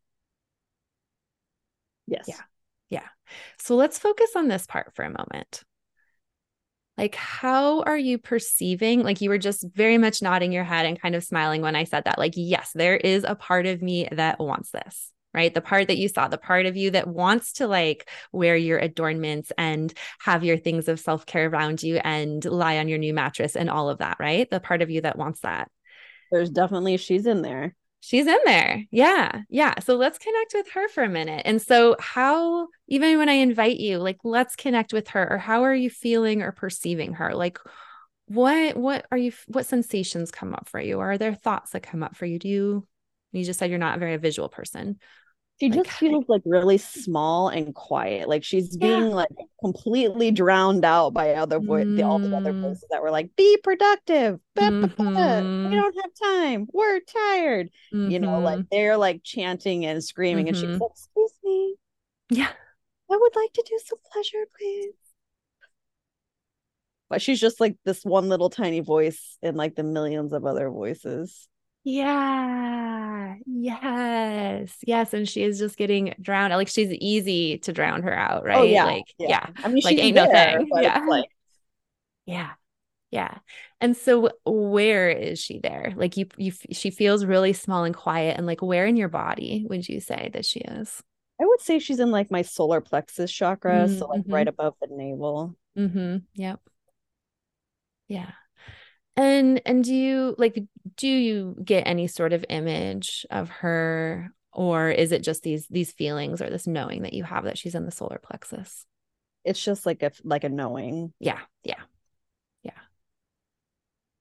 Yes. Yeah. Yeah. So let's focus on this part for a moment like how are you perceiving like you were just very much nodding your head and kind of smiling when i said that like yes there is a part of me that wants this right? The part that you saw the part of you that wants to like wear your adornments and have your things of self-care around you and lie on your new mattress and all of that right? The part of you that wants that. There's definitely she's in there She's in there. Yeah. Yeah. So let's connect with her for a minute. And so, how, even when I invite you, like, let's connect with her, or how are you feeling or perceiving her? Like, what, what are you, what sensations come up for you? Are there thoughts that come up for you? Do you, you just said you're not a very visual person. She like, just feels like really small and quiet. Like she's being yeah. like completely drowned out by other voice, mm. all the other mm. voices that were like, "Be productive. Mm-hmm. We don't have time. We're tired." Mm-hmm. You know, like mm-hmm. they're like chanting and screaming, mm-hmm. and she's like, "Excuse me, yeah, I would like to do some pleasure, please." But she's just like this one little tiny voice in like the millions of other voices. Yeah. Yes. Yes. And she is just getting drowned. Like she's easy to drown her out, oh, right? Oh, yeah. Like, yeah. yeah. I mean, like ain't there, no thing. Yeah. Like... yeah. Yeah. And so where is she there? Like you, you, she feels really small and quiet. And like, where in your body would you say that she is? I would say she's in like my solar plexus chakra. Mm-hmm. So like right mm-hmm. above the navel. Mm-hmm. Yep. Yeah. And and do you like do you get any sort of image of her or is it just these these feelings or this knowing that you have that she's in the solar plexus? It's just like a like a knowing. Yeah. Yeah. Yeah.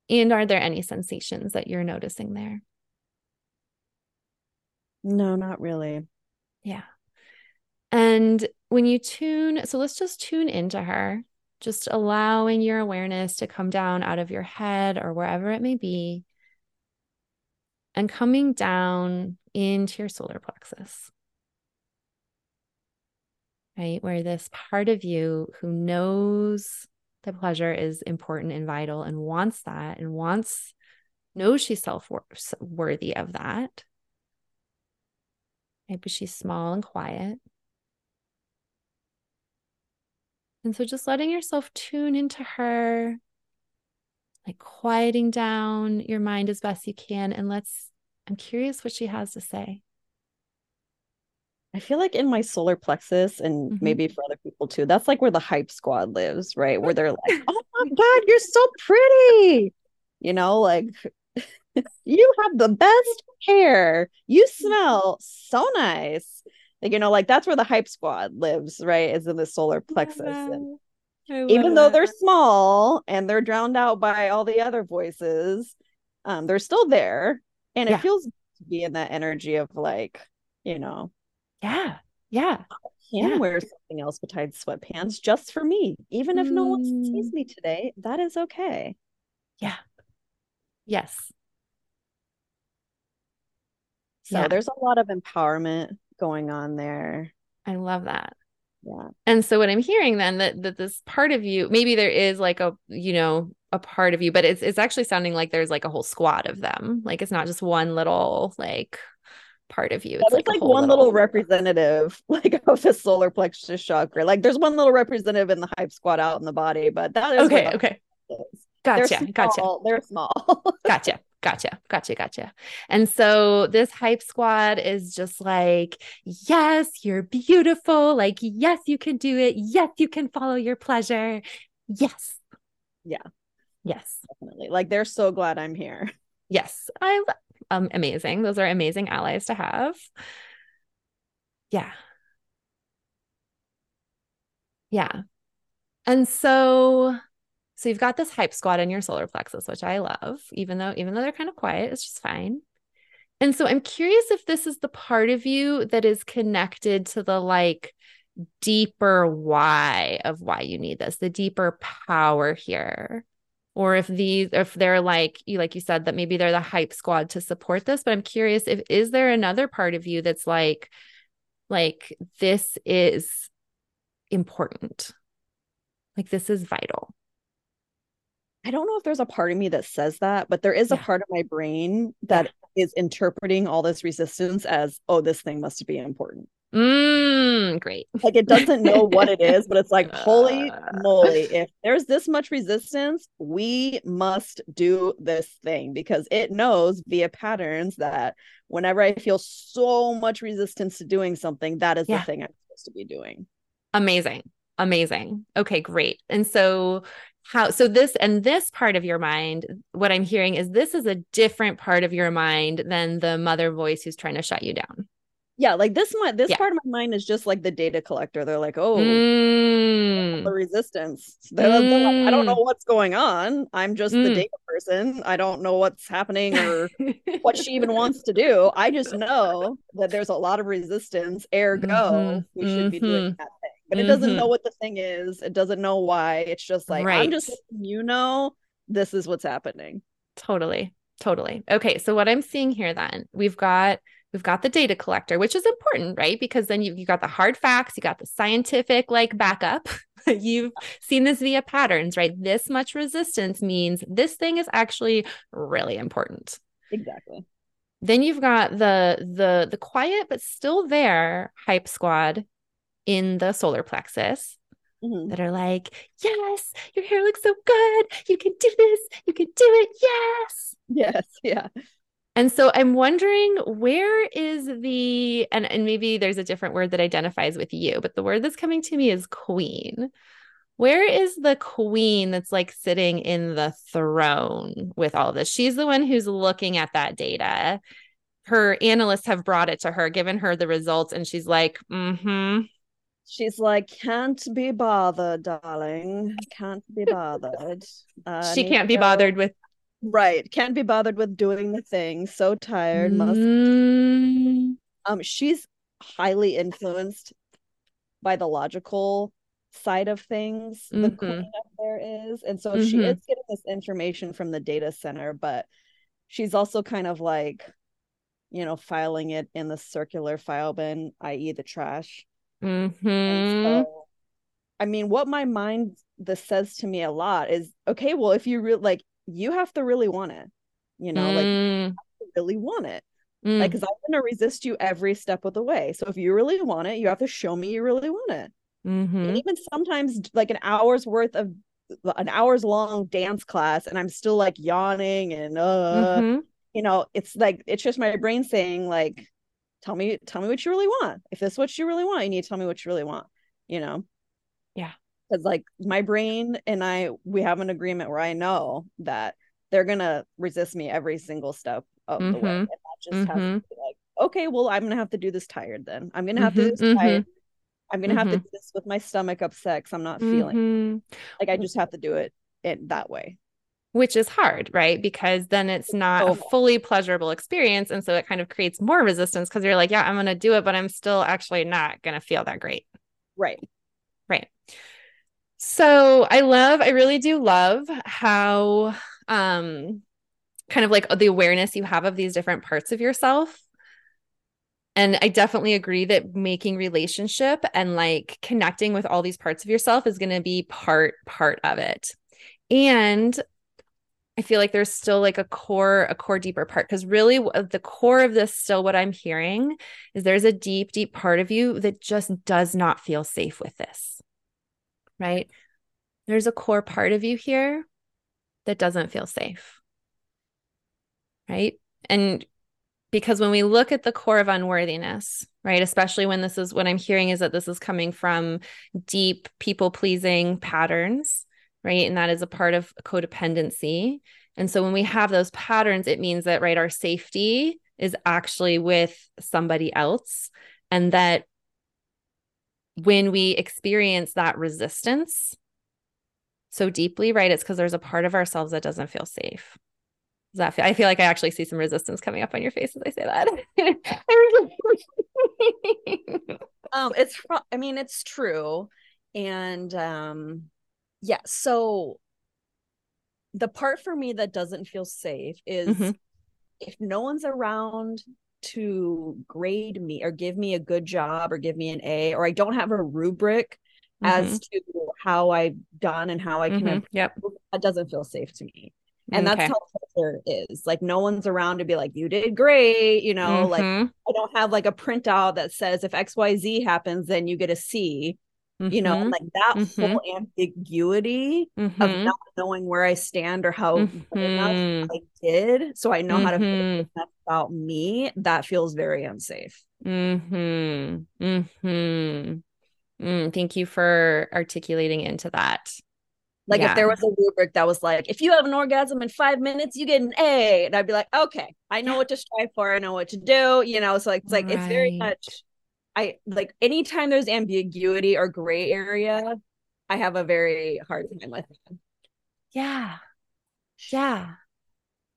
And are there any sensations that you're noticing there? No, not really. Yeah. And when you tune, so let's just tune into her just allowing your awareness to come down out of your head or wherever it may be and coming down into your solar plexus. Right? Where this part of you who knows that pleasure is important and vital and wants that and wants, knows she's self worthy of that. Maybe she's small and quiet. And so just letting yourself tune into her, like quieting down your mind as best you can. And let's, I'm curious what she has to say. I feel like in my solar plexus, and mm-hmm. maybe for other people too, that's like where the hype squad lives, right? Where they're like, <laughs> oh my God, you're so pretty. You know, like <laughs> you have the best hair. You smell so nice like, you know, like that's where the hype squad lives, right? Is in the solar plexus. And even though they're small and they're drowned out by all the other voices, um, they're still there. And yeah. it feels to be in that energy of like, you know, yeah, yeah. I can yeah. wear something else besides sweatpants just for me. Even if mm. no one sees me today, that is okay. Yeah. Yes. So yeah. there's a lot of empowerment going on there. I love that. Yeah. And so what I'm hearing then that that this part of you, maybe there is like a, you know, a part of you, but it's it's actually sounding like there's like a whole squad of them. Like it's not just one little like part of you. It's Yeah, like, like one little representative <laughs> like of the solar plexus chakra. Like there's one little representative in the hype squad out in the body, but that is Okay, okay. is. Gotcha. They're Gotcha. They're small. <laughs> Gotcha. Gotcha. Gotcha. Gotcha. And so this hype squad is just like, yes, you're beautiful. Like, yes, you can do it. Yes, you can follow your pleasure. Yes. Yeah. Yes. Definitely. Like they're so glad I'm here. Yes. I um amazing. Those are amazing allies to have. Yeah. Yeah. And so so you've got this hype squad in your solar plexus, which I love, even though even though they're kind of quiet, it's just fine. And so I'm curious if this is the part of you that is connected to the like deeper why of why you need this, the deeper power here. Or if these if they're like you like you said that maybe they're the hype squad to support this, but I'm curious if is there another part of you that's like like this is important. Like this is vital. I don't know if there's a part of me that says that, but there is a part of my brain that is interpreting all this resistance as, oh, this thing must be important. Mm, great. Like it doesn't know what it is, but it's like, holy <laughs> Uh. moly, if there's this much resistance, we must do this thing because it knows via patterns that whenever I feel so much resistance to doing something, that is Yeah. the thing I'm supposed to be doing. Amazing. Amazing. Okay, great. And so how so this and this part of your mind, what I'm hearing is this is a different part of your mind than the mother voice who's trying to shut you down. Yeah, like this one, this Yeah. part of my mind is just like the data collector. They're like, oh, Mm, the resistance. They're, they're like, I don't Mm. know what's going on. I'm just the Mm. data person. I don't know what's happening or <laughs> what she even wants to do. I just know that there's a lot of resistance. Ergo, Mhm, we should be doing mhm, that thing. But it doesn't mhm. know what the thing is. It doesn't know why. It's just like I'm just you know this is what's happening. Totally. Totally. Okay, so what I'm seeing here then, we've got we've got the data collector, which is important, right? Because then you you got the hard facts, you got the scientific like backup. <laughs> You've seen this via patterns, right? This much resistance means this thing is actually really important. Exactly. Then you've got the the the quiet but still there hype squad in the solar plexus Mhm. that are like, "Yes, your hair looks so good. You can do this. You can do it. Yes." Yes. Yeah. And so I'm wondering where is the and and maybe there's a different word that identifies with you, but the word that's coming to me is queen. Where is the queen that's like sitting in the throne with all of this? She's the one who's looking at that data. Her analysts have brought it to her, given her the results, and she's like, mm-hmm. She's like, can't be bothered, darling. Can't be <laughs> bothered. Uh, she can't be bothered with Right. Can't be bothered with doing the thing. So tired. Must Mm, um she's highly influenced by the logical side of things the Mhm. queen up there is and so she Mhm. is getting this information from the data center but she's also kind of like you know filing it in the circular file bin i.e the trash mhm. so i mean what my mind this says to me a lot is okay well if you really like you have to really want it you know like Mm, you really want it mm. like because i'm going to resist you every step of the way so if you really want it you have to show me you really want it Mhm. and even sometimes like an hour's worth of an hour's long dance class and i'm still like yawning and uh Mhm. you know it's like it's just my brain saying like tell me tell me what you really want. If this is what you really want you need to tell me what you really want you know? Yeah. because like my brain and i we have an agreement where i know that they're gonna resist me every single step of the way. Mhm. and that just has to Mhm. be like okay well i'm gonna have to do this tired then. I'm gonna have to do Mhm, this tired. I'm gonna have to do this with my stomach upset because i'm not feeling like i just have to do it it that way Which is hard, right? Because then it's not a fully pleasurable experience. And so it kind of creates more resistance because you're like, yeah, I'm going to do it, but I'm still actually not going to feel that great. right Right. So I love, I really do love how, um, kind of like the awareness you have of these different parts of yourself. and I definitely agree that making relationship and like connecting with all these parts of yourself is going to be part part of it. And I feel like there's still like a core, a core deeper part because really the core of this, still what I'm hearing is there's a deep, deep part of you that just does not feel safe with this. Right. There's a core part of you here that doesn't feel safe. Right. And because when we look at the core of unworthiness, right, especially when this is what I'm hearing is that this is coming from deep people pleasing patterns, right? And that is a part of codependency. And so when we have those patterns, it means that, right, our safety is actually with somebody else. And that when we experience that resistance so deeply, right, it's because there's a part of ourselves that doesn't feel safe. Does that feel? I feel like I actually see some resistance coming up on your face as I say that. <laughs> um, it's. I mean, it's true, and um, yeah. So the part for me that doesn't feel safe is mm-hmm. if no one's around to grade me or give me a good job or give me an A, or I don't have a rubric mm-hmm. as to how I've done and how I can. Mm-hmm. Yep. That doesn't feel safe to me and okay. that's how culture is like no one's around to be like you did great you know mm-hmm. like i don't have like a printout that says if xyz happens then you get a c mm-hmm. you know mm-hmm. like that mm-hmm. whole ambiguity of mm-hmm. not knowing where i stand or how mm-hmm. i did so i know how to feel about me that feels very unsafe mm-hmm. Mm-hmm. Mm, thank you for articulating into that like yeah. if there was a rubric that was like, if you have an orgasm in five minutes, you get an A, and I'd be like, okay, I know what to strive for, I know what to do, you know. So like, it's like right. it's very much. I like anytime there's ambiguity or gray area, I have a very hard time with it. Yeah, yeah.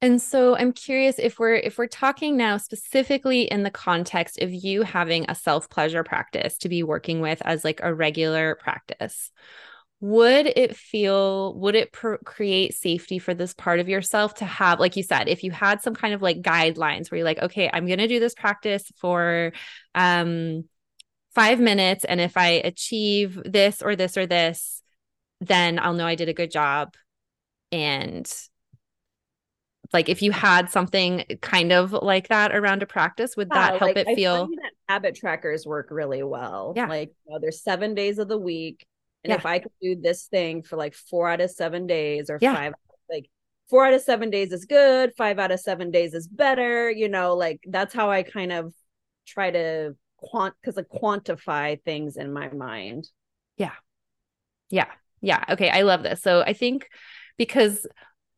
And so I'm curious if we're if we're talking now specifically in the context of you having a self-pleasure practice to be working with as like a regular practice would it feel would it pr- create safety for this part of yourself to have like you said if you had some kind of like guidelines where you're like okay i'm going to do this practice for um 5 minutes and if i achieve this or this or this then i'll know i did a good job and like if you had something kind of like that around a practice would that help like, it feel? that habit trackers work really well. Yeah. Like you know, there's seven days of the week and yeah. if I could do this thing for like four out of seven days or yeah. five, like four out of seven days is good, five out of seven days is better, you know, like that's how I kind of try to quant because I quantify things in my mind. Yeah. Yeah. Yeah. Okay. I love this. So I think because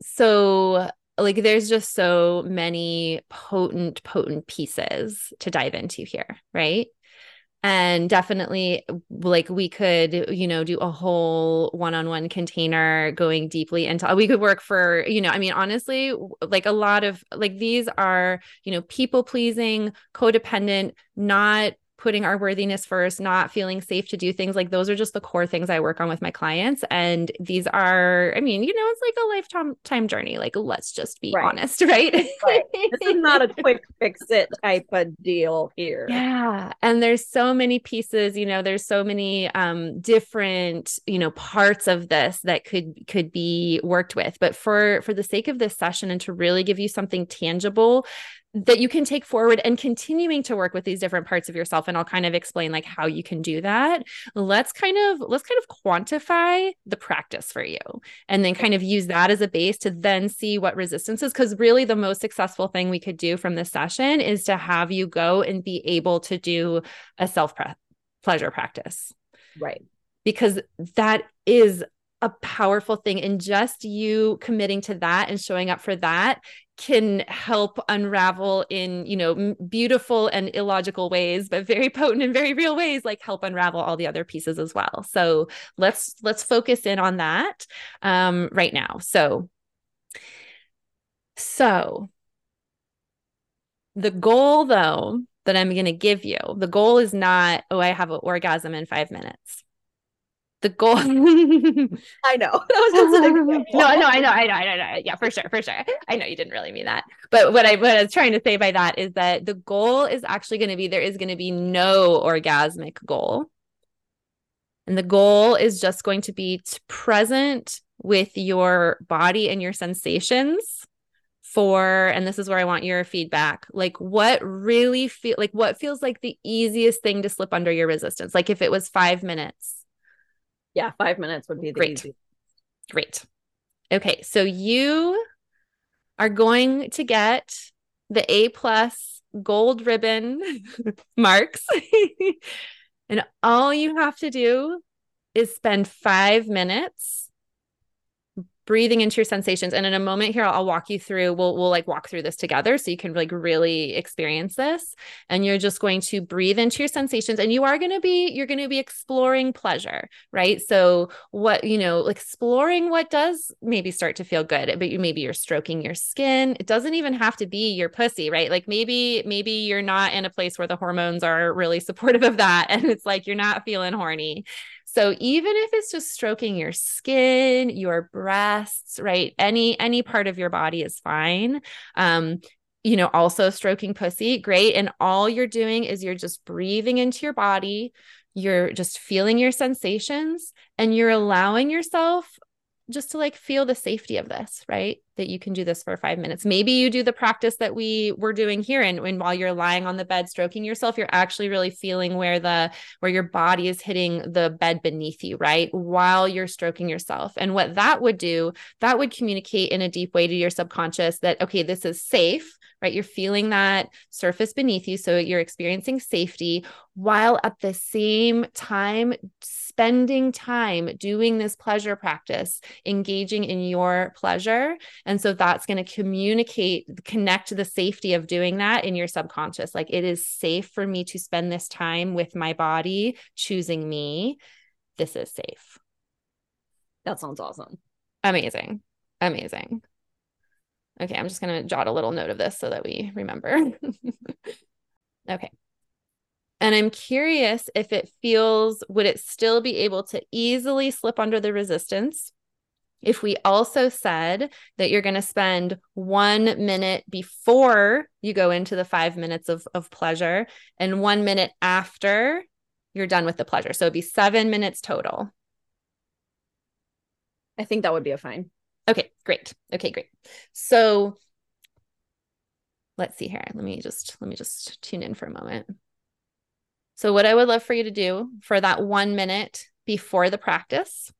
so like there's just so many potent potent pieces to dive into here right and definitely like we could you know do a whole one-on-one container going deeply into we could work for you know i mean honestly like a lot of like these are you know people pleasing codependent not putting our worthiness first, not feeling safe to do things like those are just the core things I work on with my clients. And these are, I mean, you know, it's like a lifetime time journey. Like, let's just be right. honest, <laughs> right? right? This is not a quick fix it type of deal here. Yeah. And there's so many pieces, you know, there's so many um different, you know, parts of this that could could be worked with. But for for the sake of this session and to really give you something tangible that you can take forward and continuing to work with these different parts of yourself and I'll kind of explain like how you can do that. Let's kind of let's kind of quantify the practice for you and then kind of use that as a base to then see what resistance is cuz really the most successful thing we could do from this session is to have you go and be able to do a self pleasure practice. Right. Because that is a powerful thing and just you committing to that and showing up for that can help unravel in you know beautiful and illogical ways but very <laughs> potent and very real ways like help unravel all the other pieces as well. So let's let's focus in on that um, right now. So so the goal though that i'm going to give you the goal is not oh i have an orgasm in five minutes the goal <laughs> I know. <laughs> That was just an <laughs> example. no, no, I know, I know, I know, I know. Yeah, for sure, for sure. I know you didn't really mean that. But what I what I was trying to say by that is that the goal is actually going to be there is going to be no orgasmic goal. And the goal is just going to be to present with your body and your sensations for and this is where I want your feedback. Like what really feel like what feels like the easiest thing to slip under your resistance? Like if it was 5 minutes. Yeah, 5 minutes would be the Great. easiest. Great. Okay, so you are going to get the A plus gold ribbon <laughs> marks. <laughs> and all you have to do is spend five minutes breathing into your sensations. And in a moment here I'll, walk you through we'll we'll like walk through this together so you can like really experience this. And you're just going to breathe into your sensations and you are going to be you're going to be exploring pleasure right? So what you know exploring what does maybe start to feel good but you maybe you're stroking your skin. It doesn't even have to be your pussy right? Like maybe maybe you're not in a place where the hormones are really <laughs> supportive of that and it's like you're not feeling horny so even if it's just stroking your skin, your breasts, right? Any any part of your body is fine. Um, you know, also stroking pussy, great. And all you're doing is you're just breathing into your body, you're just feeling your sensations, and you're allowing yourself just to like feel the safety of this, right? That you can do this for five minutes. Maybe you do the practice that we were doing here. And, and while you're lying on the bed stroking yourself, you're actually really feeling where the where your body is hitting the bed beneath you, right? While you're stroking yourself. And what that would do, that would communicate in a deep way to your subconscious that, okay, this is safe right? You're feeling that surface beneath you. So you're experiencing safety while at the same time spending time doing this pleasure practice, engaging in your pleasure. And so that's going to communicate, connect the safety of doing that in your subconscious. Like it is safe for me to spend this time with my body, choosing me. This is safe. That sounds awesome. Amazing. Amazing. Okay, I'm just going to jot a little note of this so that we remember. <laughs> okay. And I'm curious if it feels, would it still be able to easily slip under the resistance? If we also said that you're going to spend one minute before you go into the five minutes of, of pleasure and one minute after you're done with the pleasure. So it'd be seven minutes total. I think that would be a fine. Okay, great. Okay, great. So let's see here. Let me just let me just tune in for a moment. So what I would love for you to do for that 1 minute before the practice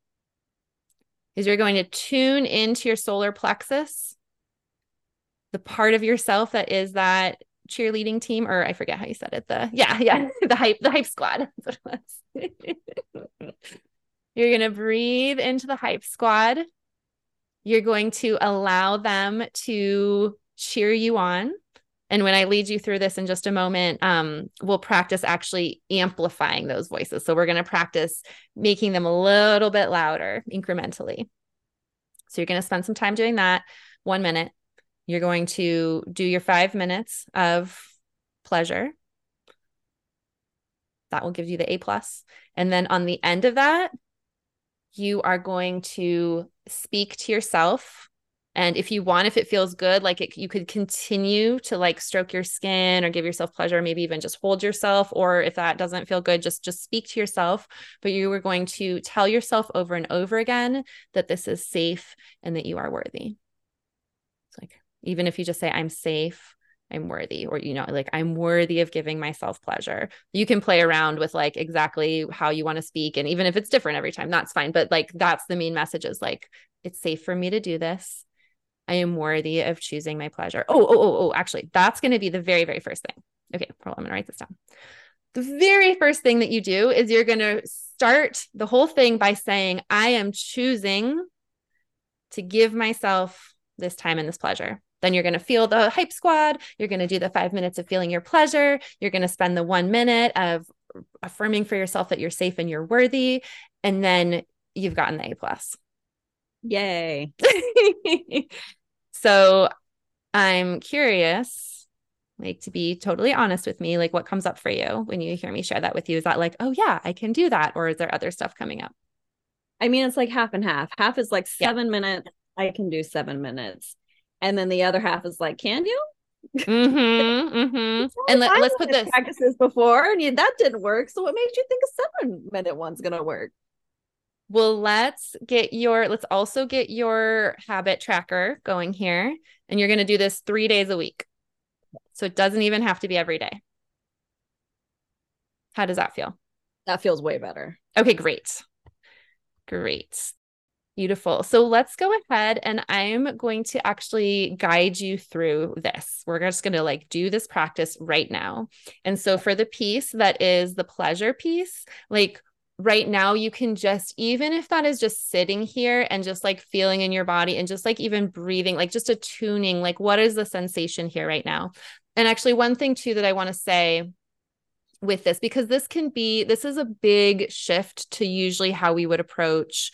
is you're going to tune into your solar plexus, the part of yourself that is that cheerleading team or I forget how you said it the yeah yeah <laughs> the hype the hype squad. <laughs> <laughs> You're going to breathe into the hype squad. You're going to allow them to cheer you on. And when I lead you through this in just a moment, um, we'll practice actually amplifying those voices. So we're going to practice making them a little bit louder incrementally. So you're going to spend some time doing that, one minute. You're going to do your five minutes of pleasure. That will give you the A plus. And then on the end of that, you are going to speak to yourself and if you want if it feels good like it, you could continue to like stroke your skin or give yourself pleasure maybe even just hold yourself or if that doesn't feel good just just speak to yourself but you are going to tell yourself over and over again that this is safe and that you are worthy it's like even if you just say i'm safe I'm worthy, or, you know, like I'm worthy of giving myself pleasure. You can play around with like exactly how you want to speak. And even if it's different every time, that's fine. But like that's the main message is like, it's safe for me to do this. I am worthy of choosing my pleasure. Oh, oh, oh, oh, actually, that's going to be the very, very first thing. Okay, well, I'm going to write this down. The very first thing that you do is you're going to start the whole thing by saying, I am choosing to give myself this time and this pleasure. Then you're going to feel the hype squad. You're going to do the five minutes of feeling your pleasure. You're going to spend the one minute of affirming for yourself that you're safe and you're worthy. And then you've gotten the A plus. Yay. <laughs> so I'm curious, like to be totally honest with me, like what comes up for you when you hear me share that with you? Is that like, oh yeah, I can do that? Or is there other stuff coming up? I mean, it's like half and half. Half is like Yeah. seven minutes. I can do seven minutes. And then the other half is like, can you? Mm-hmm, mm-hmm. <laughs> And let, let's put this. practices before and you, that didn't work. So what makes you think a seven minute one's gonna work? Well, let's get your, let's also get your habit tracker going here. And you're going to do this three days a week. So it doesn't even have to be every day. How does that feel? That feels way better. Okay, great. Great. Beautiful. So let's go ahead and I'm going to actually guide you through this. We're just going to like do this practice right now. And so for the piece that is the pleasure piece, like right now you can just even if that is just sitting here and just like feeling in your body and just like even breathing, like just attuning, like what is the sensation here right now? And actually one thing too that I want to say with this because this can be this is a big shift to usually how we would approach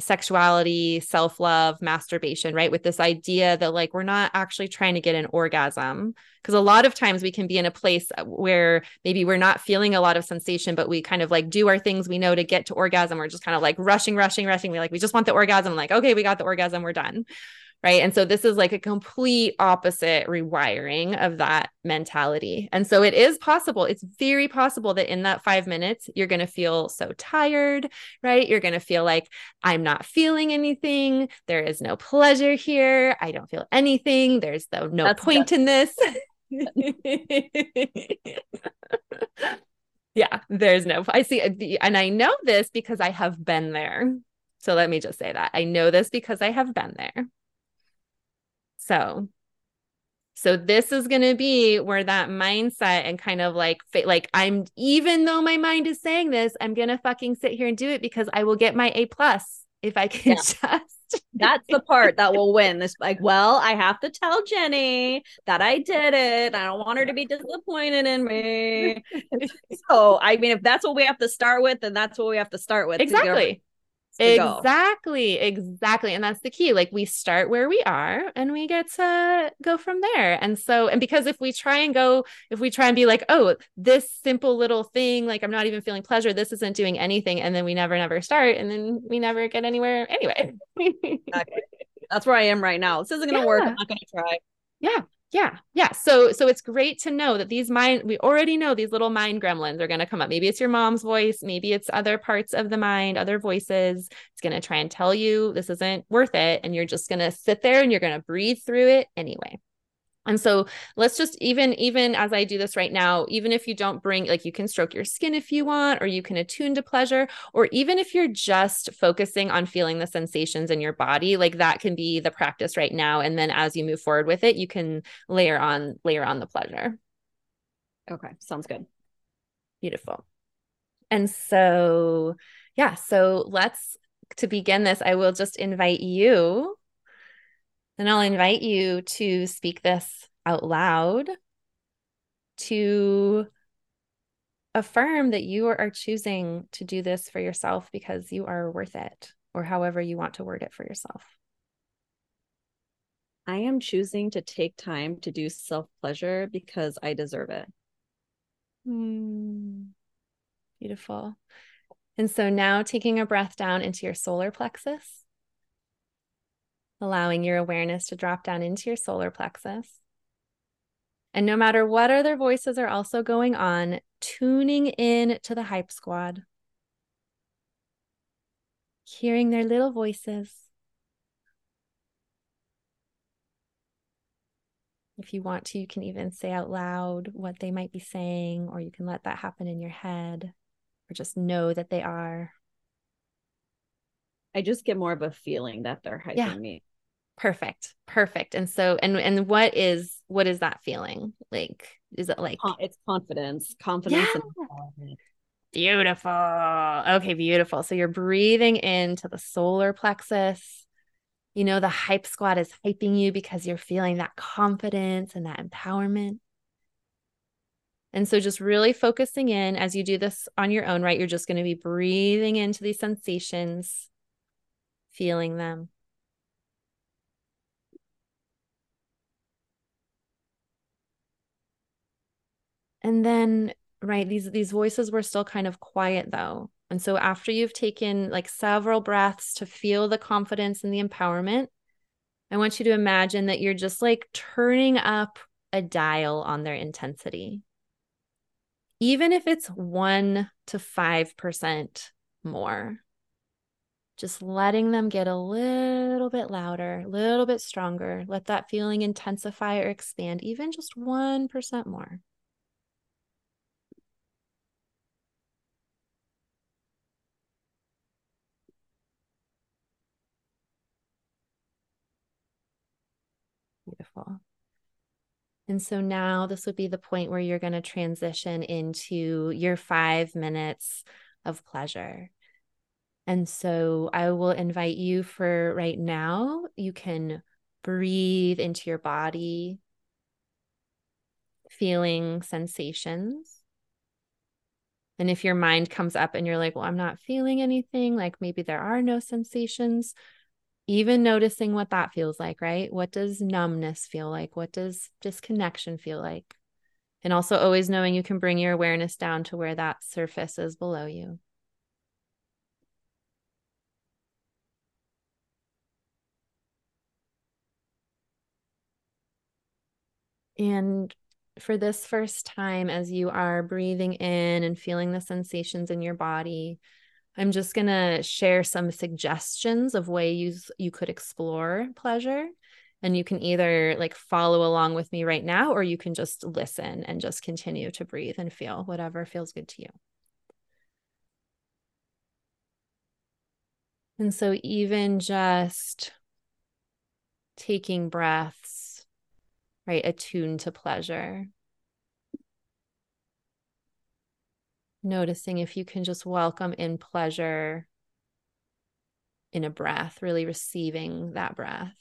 sexuality, self love, masturbation, right? With this idea that like we're not actually trying to get an orgasm. Because a lot of times we can be in a place uh, where maybe we're not feeling a lot of sensation, but we kind of like do our things we know to get to orgasm. We're just kind of like rushing, rushing, rushing. We like, we just want the orgasm. Like, okay, we got the orgasm, we're done. Right. And so this is like a complete opposite rewiring of that mentality. And so it is possible, it's very possible that in that five minutes, you're going to feel so tired, right? You're going to feel like, I'm not feeling anything. There is no pleasure here. I don't feel anything. There's no, no That's point in this. <laughs> yeah, there's no, I see, and I know this because I have been there. So let me just say that I know this because I have been there. So, so this is going to be where that mindset and kind of like, like I'm, even though my mind is saying this, I'm going to fucking sit here and do it because I will get my A plus if I can Yeah. <laughs> just. That's the part that will win. This like, <laughs> well, I have to tell Jenny that I did it. I don't want her to be disappointed in me. <laughs> so, I mean, if that's what we have to start with, then that's what we have to start with. our Exactly. go. Exactly. And that's the key. Like we start where we are and we get to go from there. And so, and because if we try and go, if we try and be like, oh, this simple little thing, like I'm not even feeling pleasure, this isn't doing anything. And then we never, never start. And then we never get anywhere anyway. <laughs> Exactly. That's where I am right now. This isn't going to work. I'm not going to try. yeah. Yeah. Yeah. So so it's great to know that these mind we already know these little mind gremlins are going to come up. Maybe it's your mom's voice, maybe it's other parts of the mind, other voices. It's going to try and tell you this isn't worth it and you're just going to sit there and you're going to breathe through it anyway. And so let's just even even as I do this right now, even if you don't bring like you can stroke your skin if you want or you can attune to pleasure or even if you're just focusing on feeling the sensations in your body, like that can be the practice right now and then as you move forward with it, you can layer on layer on the pleasure. Okay. Sounds good. Beautiful. And so yeah, so let's to begin this, I will just invite you and I'll invite you to speak this out loud to affirm that you are choosing to do this for yourself because you are worth it, or however you want to word it for yourself. I am choosing to take time to do self pleasure because I deserve it. Hmm. Beautiful. And so now taking a breath down into your solar plexus, allowing your awareness to drop down into your solar plexus. And no matter what other voices are also going on, tuning in to the hype squad, hearing their little voices. If you want to, you can even say out loud what they might be saying, or you can let that happen in your head, or just know that they are. I just get more of a feeling that they're hyping Yeah. me. Perfect. Perfect. And so and and what is what is that feeling? Like is it like It's confidence, confidence. Yeah. beautiful? Okay, beautiful. So you're breathing into the solar plexus. You know the hype squad is hyping you because you're feeling that confidence and that empowerment. And so just really focusing in as you do this on your own, right? You're just going to be breathing into these sensations, feeling them. And then, right, these these voices were still kind of quiet though. And so after you've taken like several breaths to feel the confidence and the empowerment, I want you to imagine that you're just like turning up a dial on their intensity. Even if it's 1 to 5% more. Just letting them get a little bit louder, a little bit stronger. Let that feeling intensify or expand even just 1% more. And so now this would be the point where you're going to transition into your five minutes of pleasure. And so I will invite you for right now, you can breathe into your body, feeling sensations. And if your mind comes up and you're like, well, I'm not feeling anything, like maybe there are no sensations, even noticing what that feels like, right? What does numbness feel like? What does disconnection feel like? And also always knowing you can bring your awareness down to where that surface is below you. And for this first time, as you are breathing in and feeling the sensations in your body, I'm just going to share some suggestions of ways you could explore pleasure. And you can either like follow along with me right now, or you can just listen and just continue to breathe and feel whatever feels good to you. And so, even just taking breaths, right, attuned to pleasure, noticing if you can just welcome in pleasure in a breath, really receiving that breath.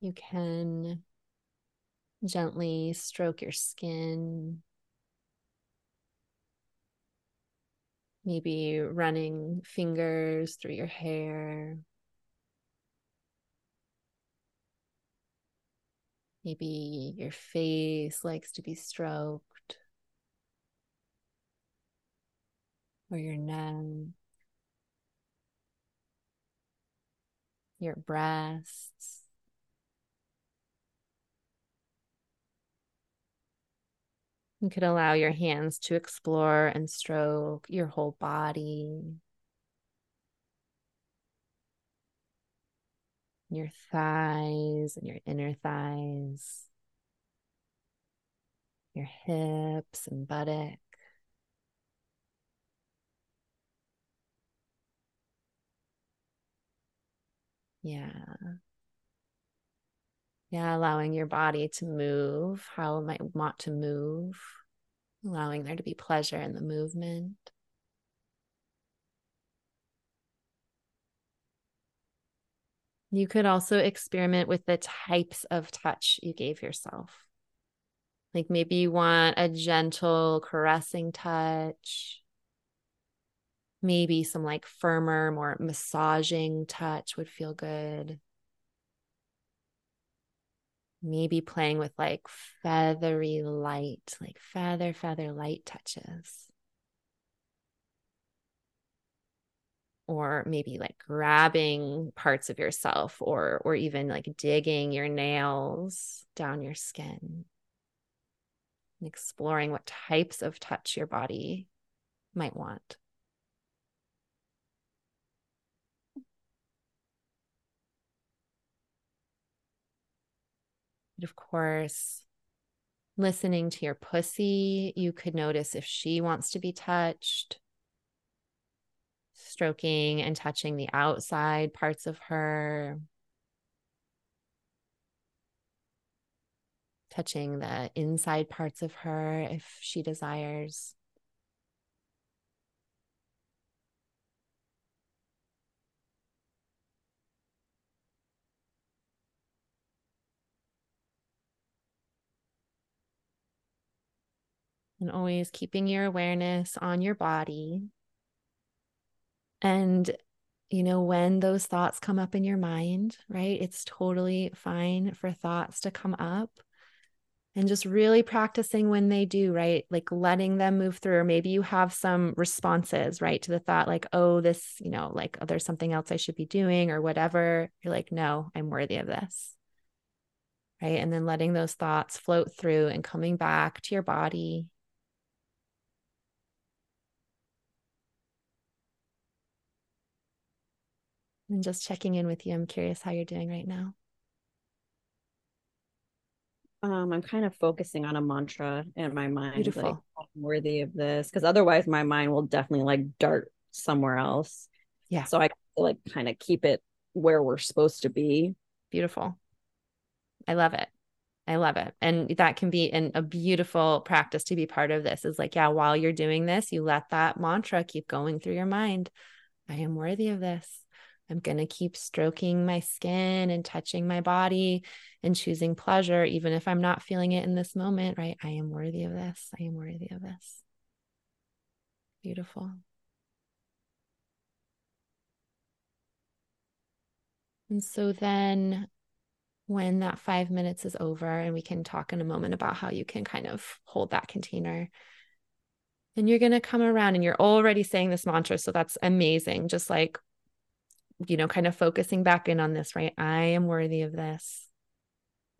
You can gently stroke your skin maybe running fingers through your hair. Maybe your face likes to be stroked, or your neck, your breasts. You could allow your hands to explore and stroke your whole body, your thighs and your inner thighs, your hips and buttock. Yeah. Yeah, allowing your body to move how it might want to move, allowing there to be pleasure in the movement. You could also experiment with the types of touch you gave yourself. Like maybe you want a gentle, caressing touch. Maybe some like firmer, more massaging touch would feel good maybe playing with like feathery light, like feather, feather light touches. Or maybe like grabbing parts of yourself or or even like digging your nails down your skin. And exploring what types of touch your body might want. But of course, listening to your pussy, you could notice if she wants to be touched, stroking and touching the outside parts of her, touching the inside parts of her if she desires. And always keeping your awareness on your body. And you know, when those thoughts come up in your mind, right? It's totally fine for thoughts to come up and just really practicing when they do, right? Like letting them move through. Or maybe you have some responses, right, to the thought, like, oh, this, you know, like, oh, there's something else I should be doing or whatever. You're like, no, I'm worthy of this. Right. And then letting those thoughts float through and coming back to your body and just checking in with you. I'm curious how you're doing right now. Um, I'm kind of focusing on a mantra in my mind. Beautiful. Like, I'm worthy of this. Because otherwise my mind will definitely like dart somewhere else. Yeah. So I like kind of keep it where we're supposed to be. Beautiful. I love it. I love it. And that can be an, a beautiful practice to be part of this is like, yeah, while you're doing this, you let that mantra keep going through your mind. I am worthy of this. I'm going to keep stroking my skin and touching my body and choosing pleasure, even if I'm not feeling it in this moment, right? I am worthy of this. I am worthy of this. Beautiful. And so then when that five minutes is over, and we can talk in a moment about how you can kind of hold that container. And you're going to come around and you're already saying this mantra. So that's amazing. Just like you know, kind of focusing back in on this, right? I am worthy of this.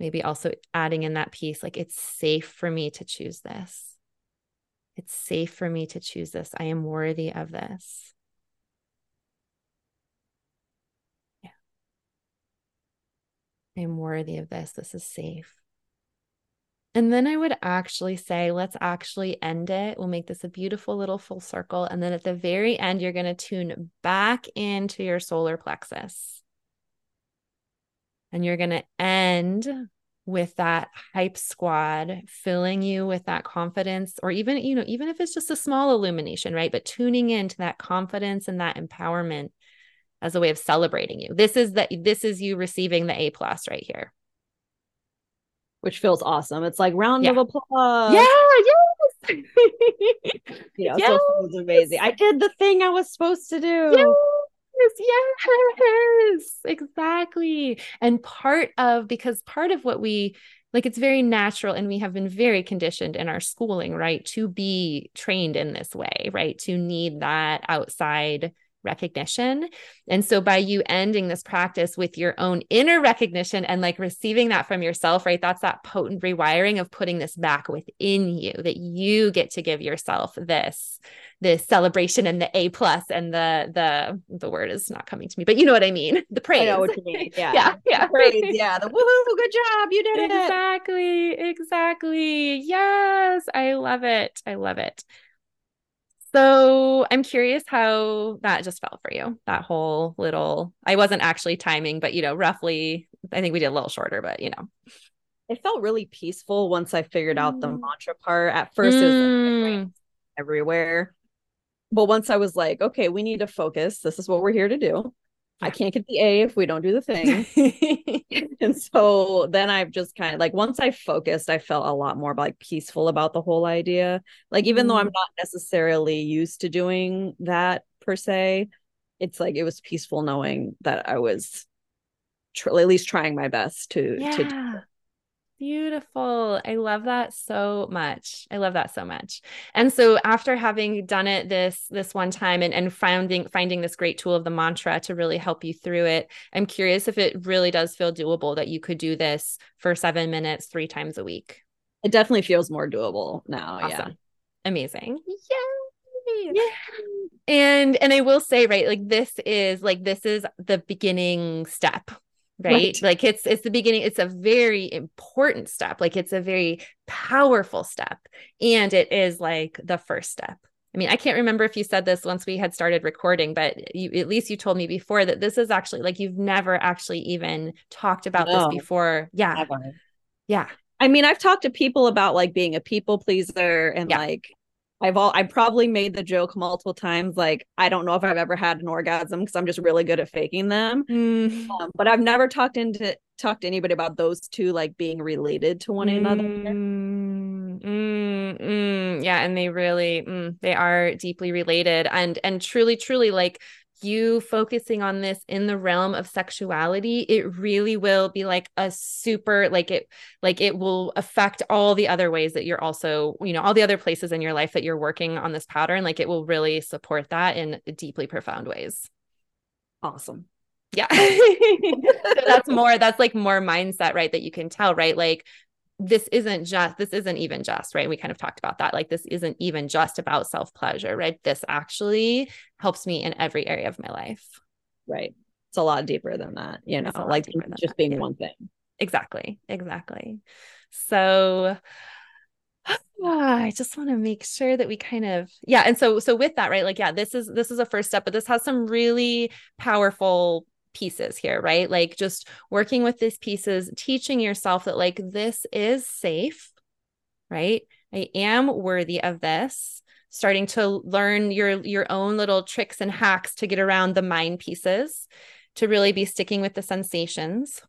Maybe also adding in that piece, like it's safe for me to choose this. It's safe for me to choose this. I am worthy of this. Yeah. I am worthy of this. This is safe. And then I would actually say, let's actually end it. We'll make this a beautiful little full circle. And then at the very end, you're going to tune back into your solar plexus. And you're going to end with that hype squad filling you with that confidence or even you know even if it's just a small illumination right but tuning into that confidence and that empowerment as a way of celebrating you this is that this is you receiving the a plus right here which feels awesome. It's like round yeah. of applause. Yeah, <laughs> yes. you know, yes. so it's amazing. I did the thing I was supposed to do. Yes, yes, exactly. And part of because part of what we like it's very natural and we have been very conditioned in our schooling, right, to be trained in this way, right? To need that outside recognition. And so by you ending this practice with your own inner recognition and like receiving that from yourself, right? That's that potent rewiring of putting this back within you that you get to give yourself this this celebration and the A plus and the the the word is not coming to me, but you know what I mean. The praise. I know what you mean. <laughs> Yeah. yeah. Yeah. praise. Yeah. The woohoo, good job. You did exactly, it. Exactly. Exactly. Yes. I love it. I love it. So I'm curious how that just felt for you. That whole little, I wasn't actually timing, but you know, roughly, I think we did a little shorter, but you know. It felt really peaceful once I figured out the mm. mantra part. At first, mm. it was like everywhere. But once I was like, okay, we need to focus. This is what we're here to do. I can't get the A if we don't do the thing. <laughs> and so then I've just kind of like once I focused, I felt a lot more like peaceful about the whole idea. Like even mm. though I'm mm. not necessarily used to doing that per se, it's like it was peaceful knowing that I was tr- at least trying my best to yeah. to Beautiful. I love that so much. I love that so much. And so after having done it this this one time and, and finding finding this great tool of the mantra to really help you through it, I'm curious if it really does feel doable that you could do this for seven minutes three times a week. It definitely feels more doable now. Awesome. Yeah. Amazing. Yay. Yeah. And and I will say, right, like this is like this is the beginning step right? right? Like it's it's the beginning. It's a very important step. Like it's a very powerful step, and it is like the first step. I mean, I can't remember if you said this once we had started recording, but you at least you told me before that this is actually like you've never actually even talked about no, this before. Yeah. Never. Yeah. I mean, I've talked to people about like being a people pleaser and yeah. like I've all I probably made the joke multiple times like I don't know if I've ever had an orgasm because I'm just really good at faking them. Mm. Um, but I've never talked into talked to anybody about those two like being related to one mm. another. Mm, mm, yeah, and they really mm, they are deeply related and and truly truly like you focusing on this in the realm of sexuality, it really will be like a super like it like it will affect all the other ways that you're also, you know, all the other places in your life that you're working on this pattern, like it will really support that in deeply profound ways. Awesome. Yeah. <laughs> so that's more that's like more mindset, right? That you can tell, right? Like this isn't just this isn't even just right? We kind of talked about that. Like this isn't even just about self pleasure right? This actually helps me in every area of my life. Right. It's a lot deeper than that you know like just being yeah. one thing. Exactly exactly. So <sighs> I just want to make sure that we kind of yeah and so so with that right like yeah this is this is a first step but this has some really powerful pieces here, right? Like just working with these pieces, teaching yourself that like this is safe, right? I am worthy of this. Starting to learn your your own little tricks and hacks to get around the mind pieces, to really be sticking with the sensations.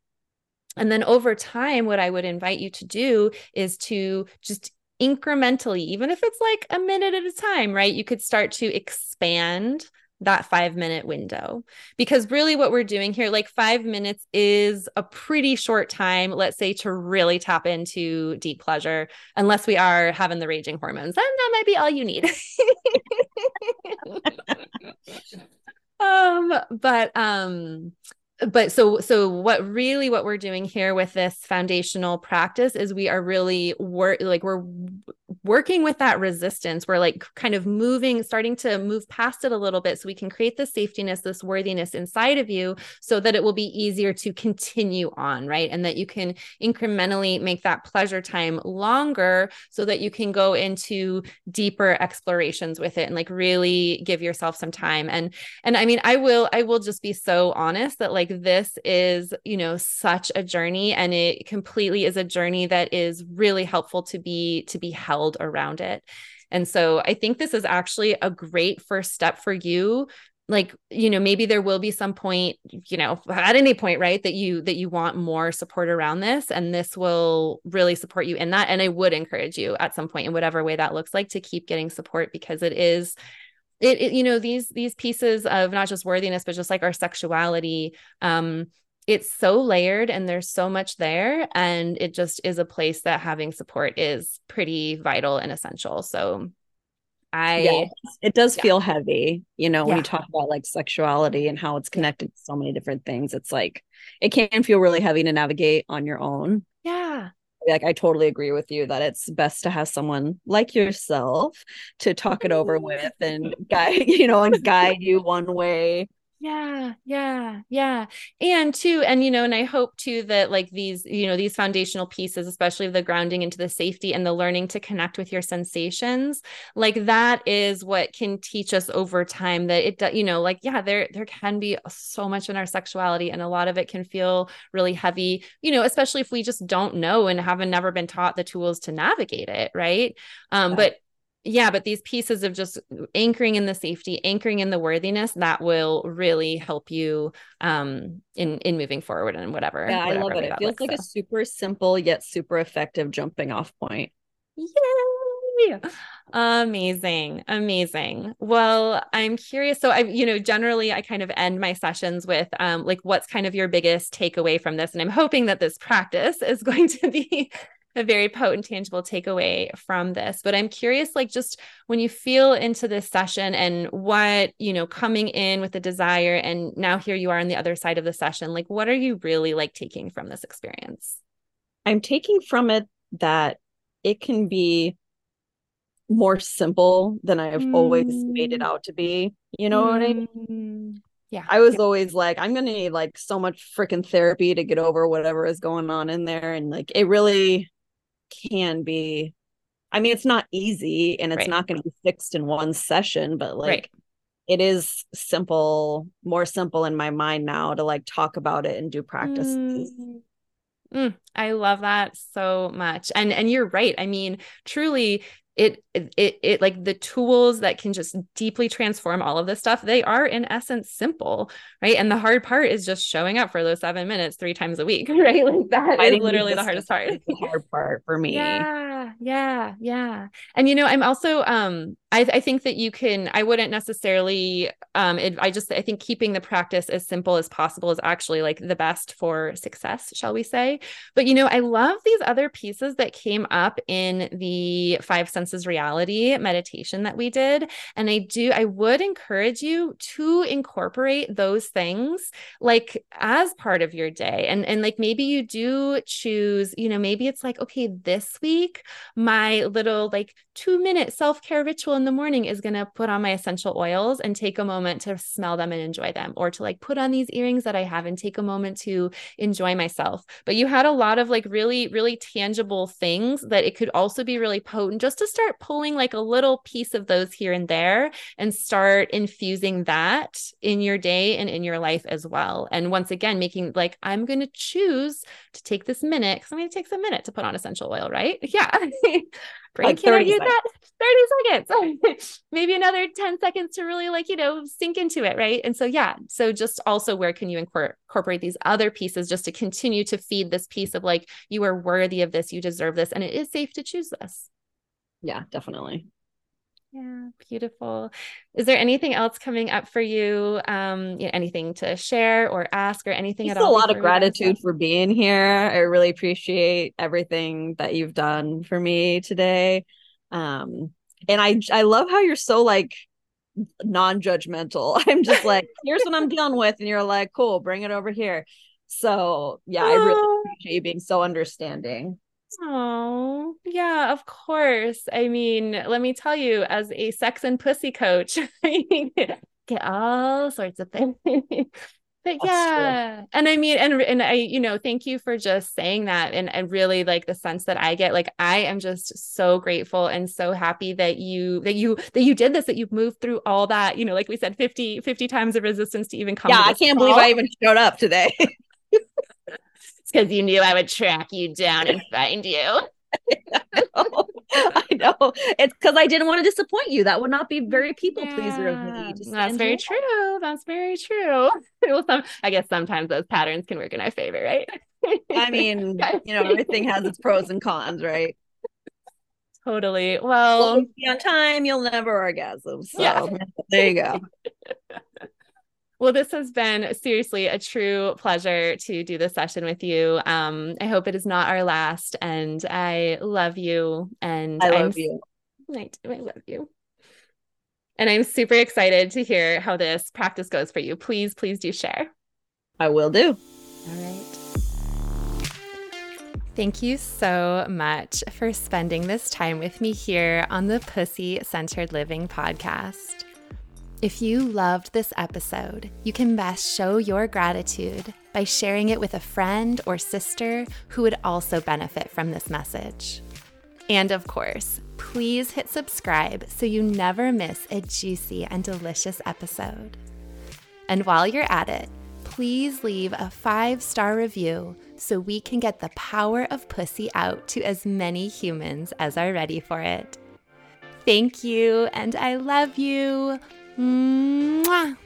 And then over time, what I would invite you to do is to just incrementally, even if it's like a minute at a time, right? You could start to expand that five minute window. Because really, what we're doing here, like five minutes is a pretty short time, let's say, to really tap into deep pleasure, unless we are having the raging hormones. Then that might be all you need. <laughs> um, but um, but so so what really what we're doing here with this foundational practice is we are really work like we're working with that resistance we're like kind of moving starting to move past it a little bit so we can create this safetyness this worthiness inside of you so that it will be easier to continue on right? And that you can incrementally make that pleasure time longer so that you can go into deeper explorations with it and like really give yourself some time. And and i mean i will i will just be so honest that like this is you know such a journey and it completely is a journey that is really helpful to be to be held around it. And so I think this is actually a great first step for you like you know maybe there will be some point you know at any point right that you that you want more support around this and this will really support you in that and i would encourage you at some point in whatever way that looks like to keep getting support because it is it, it, you know these these pieces of not just worthiness but just like our sexuality um it's so layered and there's so much there and it just is a place that having support is pretty vital and essential. So i yeah, it does yeah. feel heavy you know when yeah. you talk about like sexuality and how it's connected to so many different things it's like it can feel really heavy to navigate on your own. Yeah. Like i totally agree with you that it's best to have someone like yourself to talk it over with and guide <laughs> you know and guide you one way yeah, yeah, yeah. And too, and you know, and I hope too that like these, you know, these foundational pieces, especially the grounding into the safety and the learning to connect with your sensations, like that is what can teach us over time that it, you know, like, yeah, there, there can be so much in our sexuality and a lot of it can feel really heavy, you know, especially if we just don't know and haven't never been taught the tools to navigate it. Right. Um, yeah. but yeah, but these pieces of just anchoring in the safety, anchoring in the worthiness, that will really help you um in in moving forward and whatever. Yeah, whatever I love it. It feels like so. a super simple yet super effective jumping off point. Yay! Amazing. Amazing. Well, I'm curious. So I, you know, generally I kind of end my sessions with um like what's kind of your biggest takeaway from this? And I'm hoping that this practice is <laughs> going to be a very potent tangible takeaway from this but i'm curious like just when you feel into this session and what you know coming in with the desire and now here you are on the other side of the session like what are you really like taking from this experience i'm taking from it that it can be more simple than i've mm. always made it mm. out to be you know mm. what i mean mm. yeah i was yeah. always like i'm gonna need like so much freaking therapy to get over whatever is going on in there and like it really can be I mean it's not easy and it's right. not going to be fixed in one session but like right. it is simple more simple in my mind now to like talk about it and do practices. Mm. Mm, I love that so much. And and you're right. I mean, truly it it, it, it like the tools that can just deeply transform all of this stuff they are in essence simple right? And the hard part is just showing up for those seven minutes three times a week <laughs> right? Like that is literally the hardest part. the hard part for me. Yeah yeah yeah. And you know i'm also um I, I think that you can i wouldn't necessarily um it, i just i think keeping the practice as simple as possible is actually like the best for success shall we say? But you know i love these other pieces that came up in the five senses reality meditation that we did and i do i would encourage you to incorporate those things like as part of your day and and like maybe you do choose you know maybe it's like okay this week my little like 2 minute self-care ritual in the morning is going to put on my essential oils and take a moment to smell them and enjoy them or to like put on these earrings that I have and take a moment to enjoy myself. But you had a lot of like really, really tangible things that it could also be really potent just to start pulling like a little piece of those here and there and start infusing that in your day and in your life as well. And once again, making like, I'm going to choose to take this minute because I mean, it takes a minute to put on essential oil, right? <laughs> Yeah. <laughs> Brain like cannot use that 30 seconds. <laughs> Maybe another 10 seconds to really like, you know, sink into it. Right. And so, yeah. So just also where can you incorporate these other pieces just to continue to feed this piece of like, you are worthy of this, you deserve this, and it is safe to choose this. Yeah, definitely. Yeah, beautiful. Is there anything else coming up for you? Um, you know, anything to share or ask or anything Just at all? A lot of gratitude for being here. I really appreciate everything that you've done for me today. Um, and I I love how you're so like non-judgmental. <laughs> I'm just like, <laughs> here's what I'm dealing with, and you're like, cool, bring it over here. So yeah, I really appreciate you being so understanding. Oh, yeah, of course. I mean, let me tell you, as a sex and pussy coach, <laughs> I get all sorts of things. but That's yeah true. and i mean and and i you know thank you for just saying that and and really like the sense that i get like i am just so grateful and so happy that you that you that you did this that you've moved through all that you know like we said 50 50 times of resistance to even come yeah i can't call. believe i even showed up today <laughs> because you knew I would track you down and find you. <laughs> I know. It's because I didn't want to disappoint you. That would not be very people pleaser of me. That's very true. That's very true. <laughs> well, some, I guess sometimes those patterns can work in our favor, right? I mean, <laughs> you know, everything has its pros and cons, right? Totally. Well, on time, you'll never orgasm. So yeah. there you go. Well, this has been seriously a true pleasure to do this session with you. Um, I hope it is not our last, and I love you. And I love I'm, you. I do. I love you. And I'm super excited to hear how this practice goes for you. Please, please do share. I will do. All right. Thank you so much for spending this time with me here on the Pussy Centered Living podcast. If you loved this episode, you can best show your gratitude by sharing it with a friend or sister who would also benefit from this message. And of course, please hit subscribe so you never miss a juicy and delicious episode. And while you're at it, please leave a five star review so we can get the power of pussy out to as many humans as are ready for it. Thank you, and I love you. 嗯，哇。